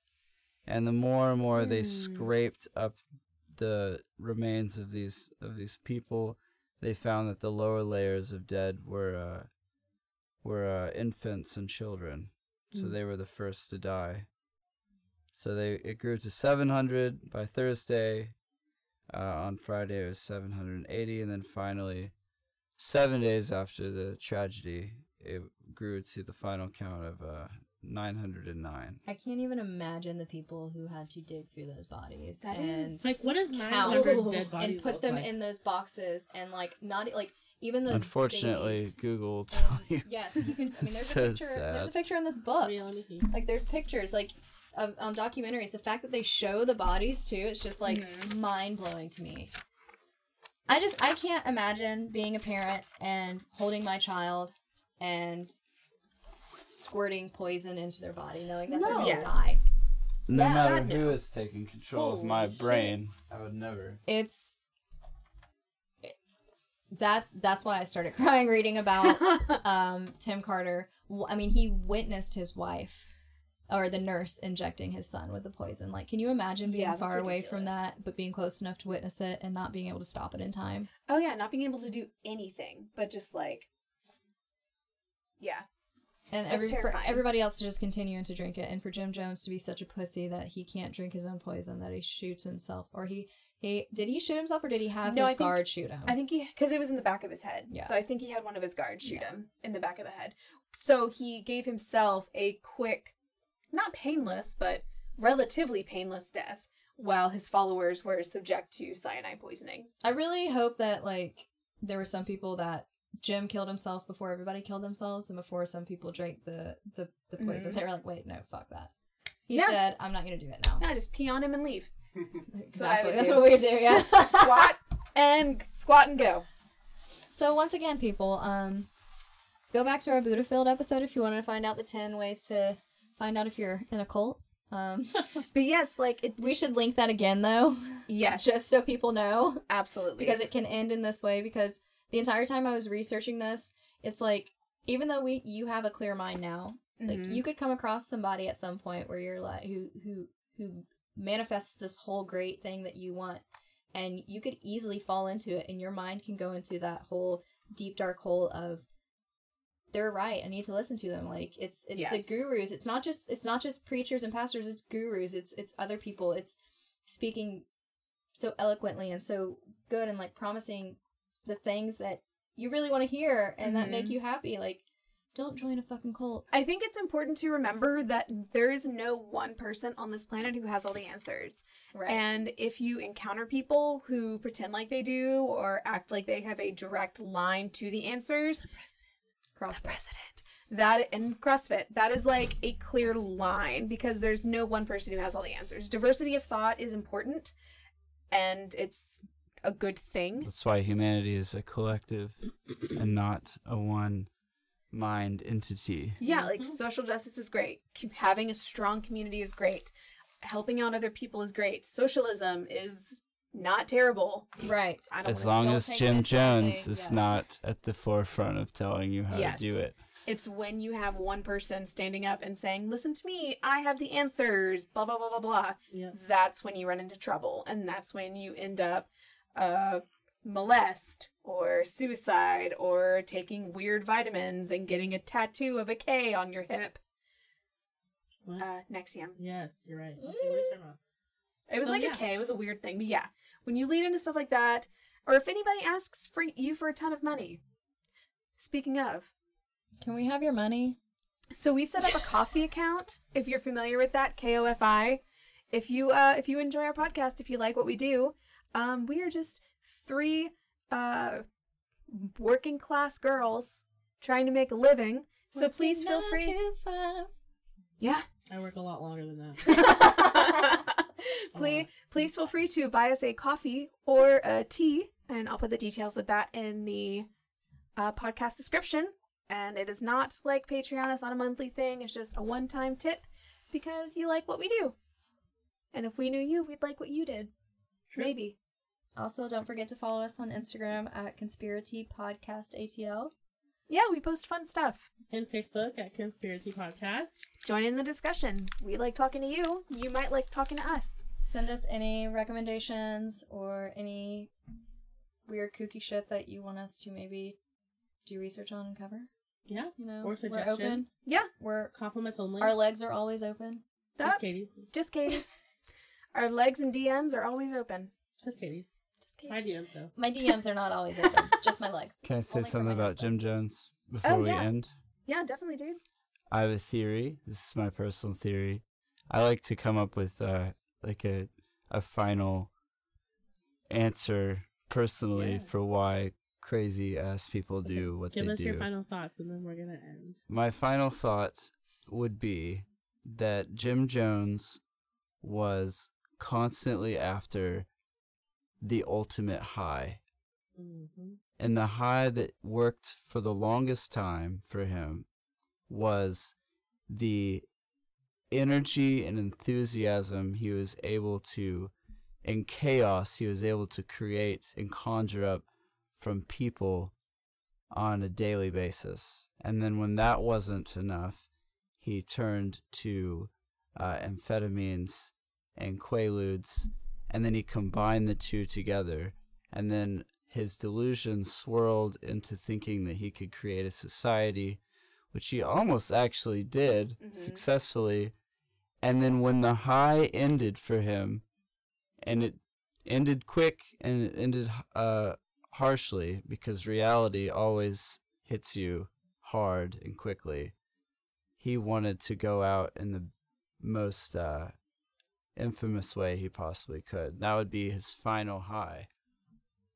and the more and more they Hmm. scraped up the remains of these of these people, they found that the lower layers of dead were uh, were uh, infants and children. So Mm. they were the first to die. So they it grew to 700 by Thursday. Uh, on Friday it was 780, and then finally, seven days after the tragedy, it grew to the final count of uh, 909. I can't even imagine the people who had to dig through those bodies That and is- Like, what does Count. 900 dead bodies and put them like? in those boxes and like not like even those. Unfortunately, babies. Google will tell And- you. yes, you can. I mean, (laughs) there's So a picture. There's a picture in this book. Yeah, let me see. Like there's pictures like of on documentaries. The fact that they show the bodies too, it's just like Mhm. mind blowing to me. I just I can't imagine being a parent and holding my child and squirting poison into their body, knowing that they're gonna Yes. die. No Yeah, matter God, who no. is taking control of my shit. brain, I would never. It's that's that's why I started (laughs) crying reading about (laughs) um, Tim Carter. I mean, he witnessed his wife or the nurse injecting his son with the poison. Like, can you imagine being Yeah, far away from that, but being close enough to witness it and not being able to stop it in time? oh yeah, not being able to do anything, but just like, yeah, And every, for everybody else to just continuing to drink it, and for Jim Jones to be such a pussy that he can't drink his own poison, that he shoots himself, or he he did he shoot himself, or did he have No, his think- guard shoot him? I think he because it was in the back of his head. Yeah. So I think he had one of his guards shoot Yeah. him in the back of the head. So he gave himself a quick, not painless, but relatively painless death, while his followers were subject to cyanide poisoning. I really hope that like there were some people that Jim killed himself before everybody killed themselves, and before some people drank the the, the poison, (laughs) Mhm. they were like, "Wait, no, fuck that. He's Yeah. dead. I'm not gonna do it now." Yeah, just pee on him and leave. (laughs) Exactly. would That's do. what we do. Yeah. (laughs) squat and squat and go. So once again, people, um, go back to our Buddha Field episode if you want to find out the ten ways to find out if you're in a cult. Um, (laughs) (laughs) But yes, like it. we should link that again though, Yes, (laughs) just so people know, absolutely. because it can end in this way. Because the entire time I was researching this, it's like even though we you have a clear mind now, like Mhm. you could come across somebody at some point where you're like who who who manifests this whole great thing that you want and you could easily fall into it and your mind can go into that whole deep dark hole of they're right i need to listen to them like it's it's Yes. the gurus it's not just it's not just preachers and pastors it's gurus it's it's other people it's speaking so eloquently and so good and like promising the things that you really want to hear and that make Mhm. you happy like don't join a fucking cult I think it's important to remember that there is no one person on this planet who has all the answers. right And if you encounter people who pretend like they do or act like they have a direct line to the answers, CrossFit. president. That and CrossFit, that is like a clear line because there's no one person who has all the answers. Diversity of thought is important and it's a good thing. That's why humanity is a collective (clears throat) and not a one mind entity. Yeah, mm-hmm. like social justice is great. Having a strong community is great. Helping out other people is great. Socialism is not terrible. right I don't As long as Jim this Jones is yes. not at the forefront of telling you how Yes. to do it. It's when you have one person standing up and saying, "Listen to me. I have the answers." Blah blah blah blah blah. Yeah. That's when you run into trouble, and that's when you end up uh, molest or suicide or taking weird vitamins and getting a tattoo of a K on your hip. What? Uh, NXIVM. yes, you're right. I see what you're talking about. It was So, like yeah. a K. It was a weird thing, but yeah, when you lead into stuff like that, or if anybody asks for you for a ton of money. Speaking of, can we have your money so we set up a Ko-fi (laughs) account. If you're familiar with that, Ko-fi. If you uh, if you enjoy our podcast, if you like what we do, um, we are just three uh, working class girls trying to make a living. So please feel free. to five. Yeah. I work a lot longer than that. (laughs) (laughs) (laughs) please, please feel free to buy us a coffee or a tea, and I'll put the details of that in the uh, podcast description. And it is not like Patreon; it's not a monthly thing. It's just a one-time tip because you like what we do, and if we knew you, we'd like what you did. Maybe. Also, don't forget to follow us on Instagram at Conspiratea Podcast ATL. Yeah, we post fun stuff. and Facebook at Conspiratea Podcast. Join in the discussion. We like talking to you. You might like talking to us. Send us any recommendations or any weird kooky shit that you want us to maybe do research on and cover. Yeah. You know, Or we're open. suggestions. Yeah, We're Compliments only. our legs are always open. that, Just Katie's. just Katie's. (laughs) Our legs and DMs are always open. Just Katie's. Just My DMs though. My DMs are not always open. (laughs) just my legs. Can I say Only something about husband. Jim Jones before Oh, we yeah. end? Yeah, definitely, dude. I have a theory. This is my personal theory. I like to come up with uh, like a a final answer personally for why crazy ass people do what Give they do. Give us your final thoughts and then we're gonna end. My final thought would be that Jim Jones was constantly after the ultimate high. Mm-hmm. And the high that worked for the longest time for him was the energy and enthusiasm he was able to, and chaos he was able to create and conjure up from people on a daily basis. And then when that wasn't enough, he turned to uh, amphetamines and quaaludes, and then he combined the two together. And then his delusion swirled into thinking that he could create a society, which he almost actually did Mhm. successfully. And then when the high ended for him, and it ended quick and it ended uh, harshly because reality always hits you hard and quickly. He wanted to go out in the most uh, infamous way he possibly could. That would be his final high.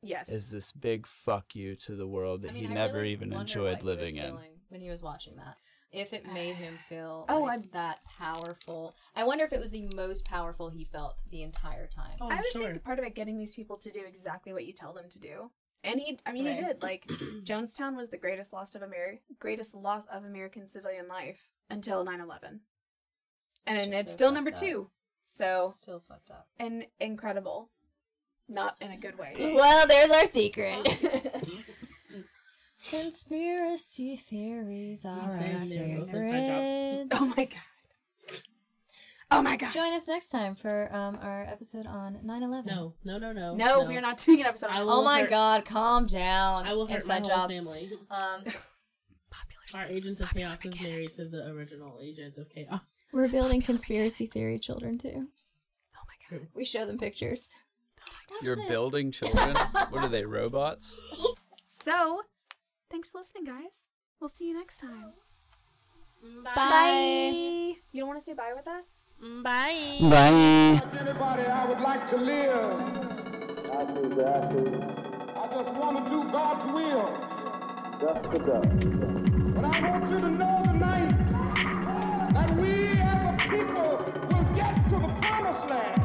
Yes. Is this big fuck you to the world that I mean, he I never really even enjoyed what he was living in? when he was watching that. if it made him (sighs) feel Oh, like I'm- that powerful. I wonder if it was the most powerful he felt the entire time. Oh, I would sure. think part of it getting these people to do exactly what you tell them to do. And he, I mean, he did. Like (clears throat) Jonestown was the greatest loss of Ameri- greatest loss of American civilian life until 9/11, and, Which is it's still number up. two. So Still fucked up. and incredible, not in a good way. (laughs) Well, there's our secret. (laughs) Conspiracy theories are our saying they're both inside favorites. Oh my god. Oh my god. Join us next time for um, our episode on 9/11. No, no, no, no. No, we are not doing an episode. I on will Oh my hurt- God! Calm down. I will hurt Inside my whole job. family. Um, (laughs) Our agent of chaos is married to the original agent of chaos. we're (laughs) building conspiracy theory children too. Oh my god. We show them pictures. Oh Watch You're this. building children? what are they, robots? So, thanks for listening, guys. We'll see you next time. Bye. You don't want to say bye with us? Bye. Bye. Anybody, I would like to live. Ashes to ashes, I just want to do God's will. dust to dust. But I want you to know tonight that we as a people will get to the promised land.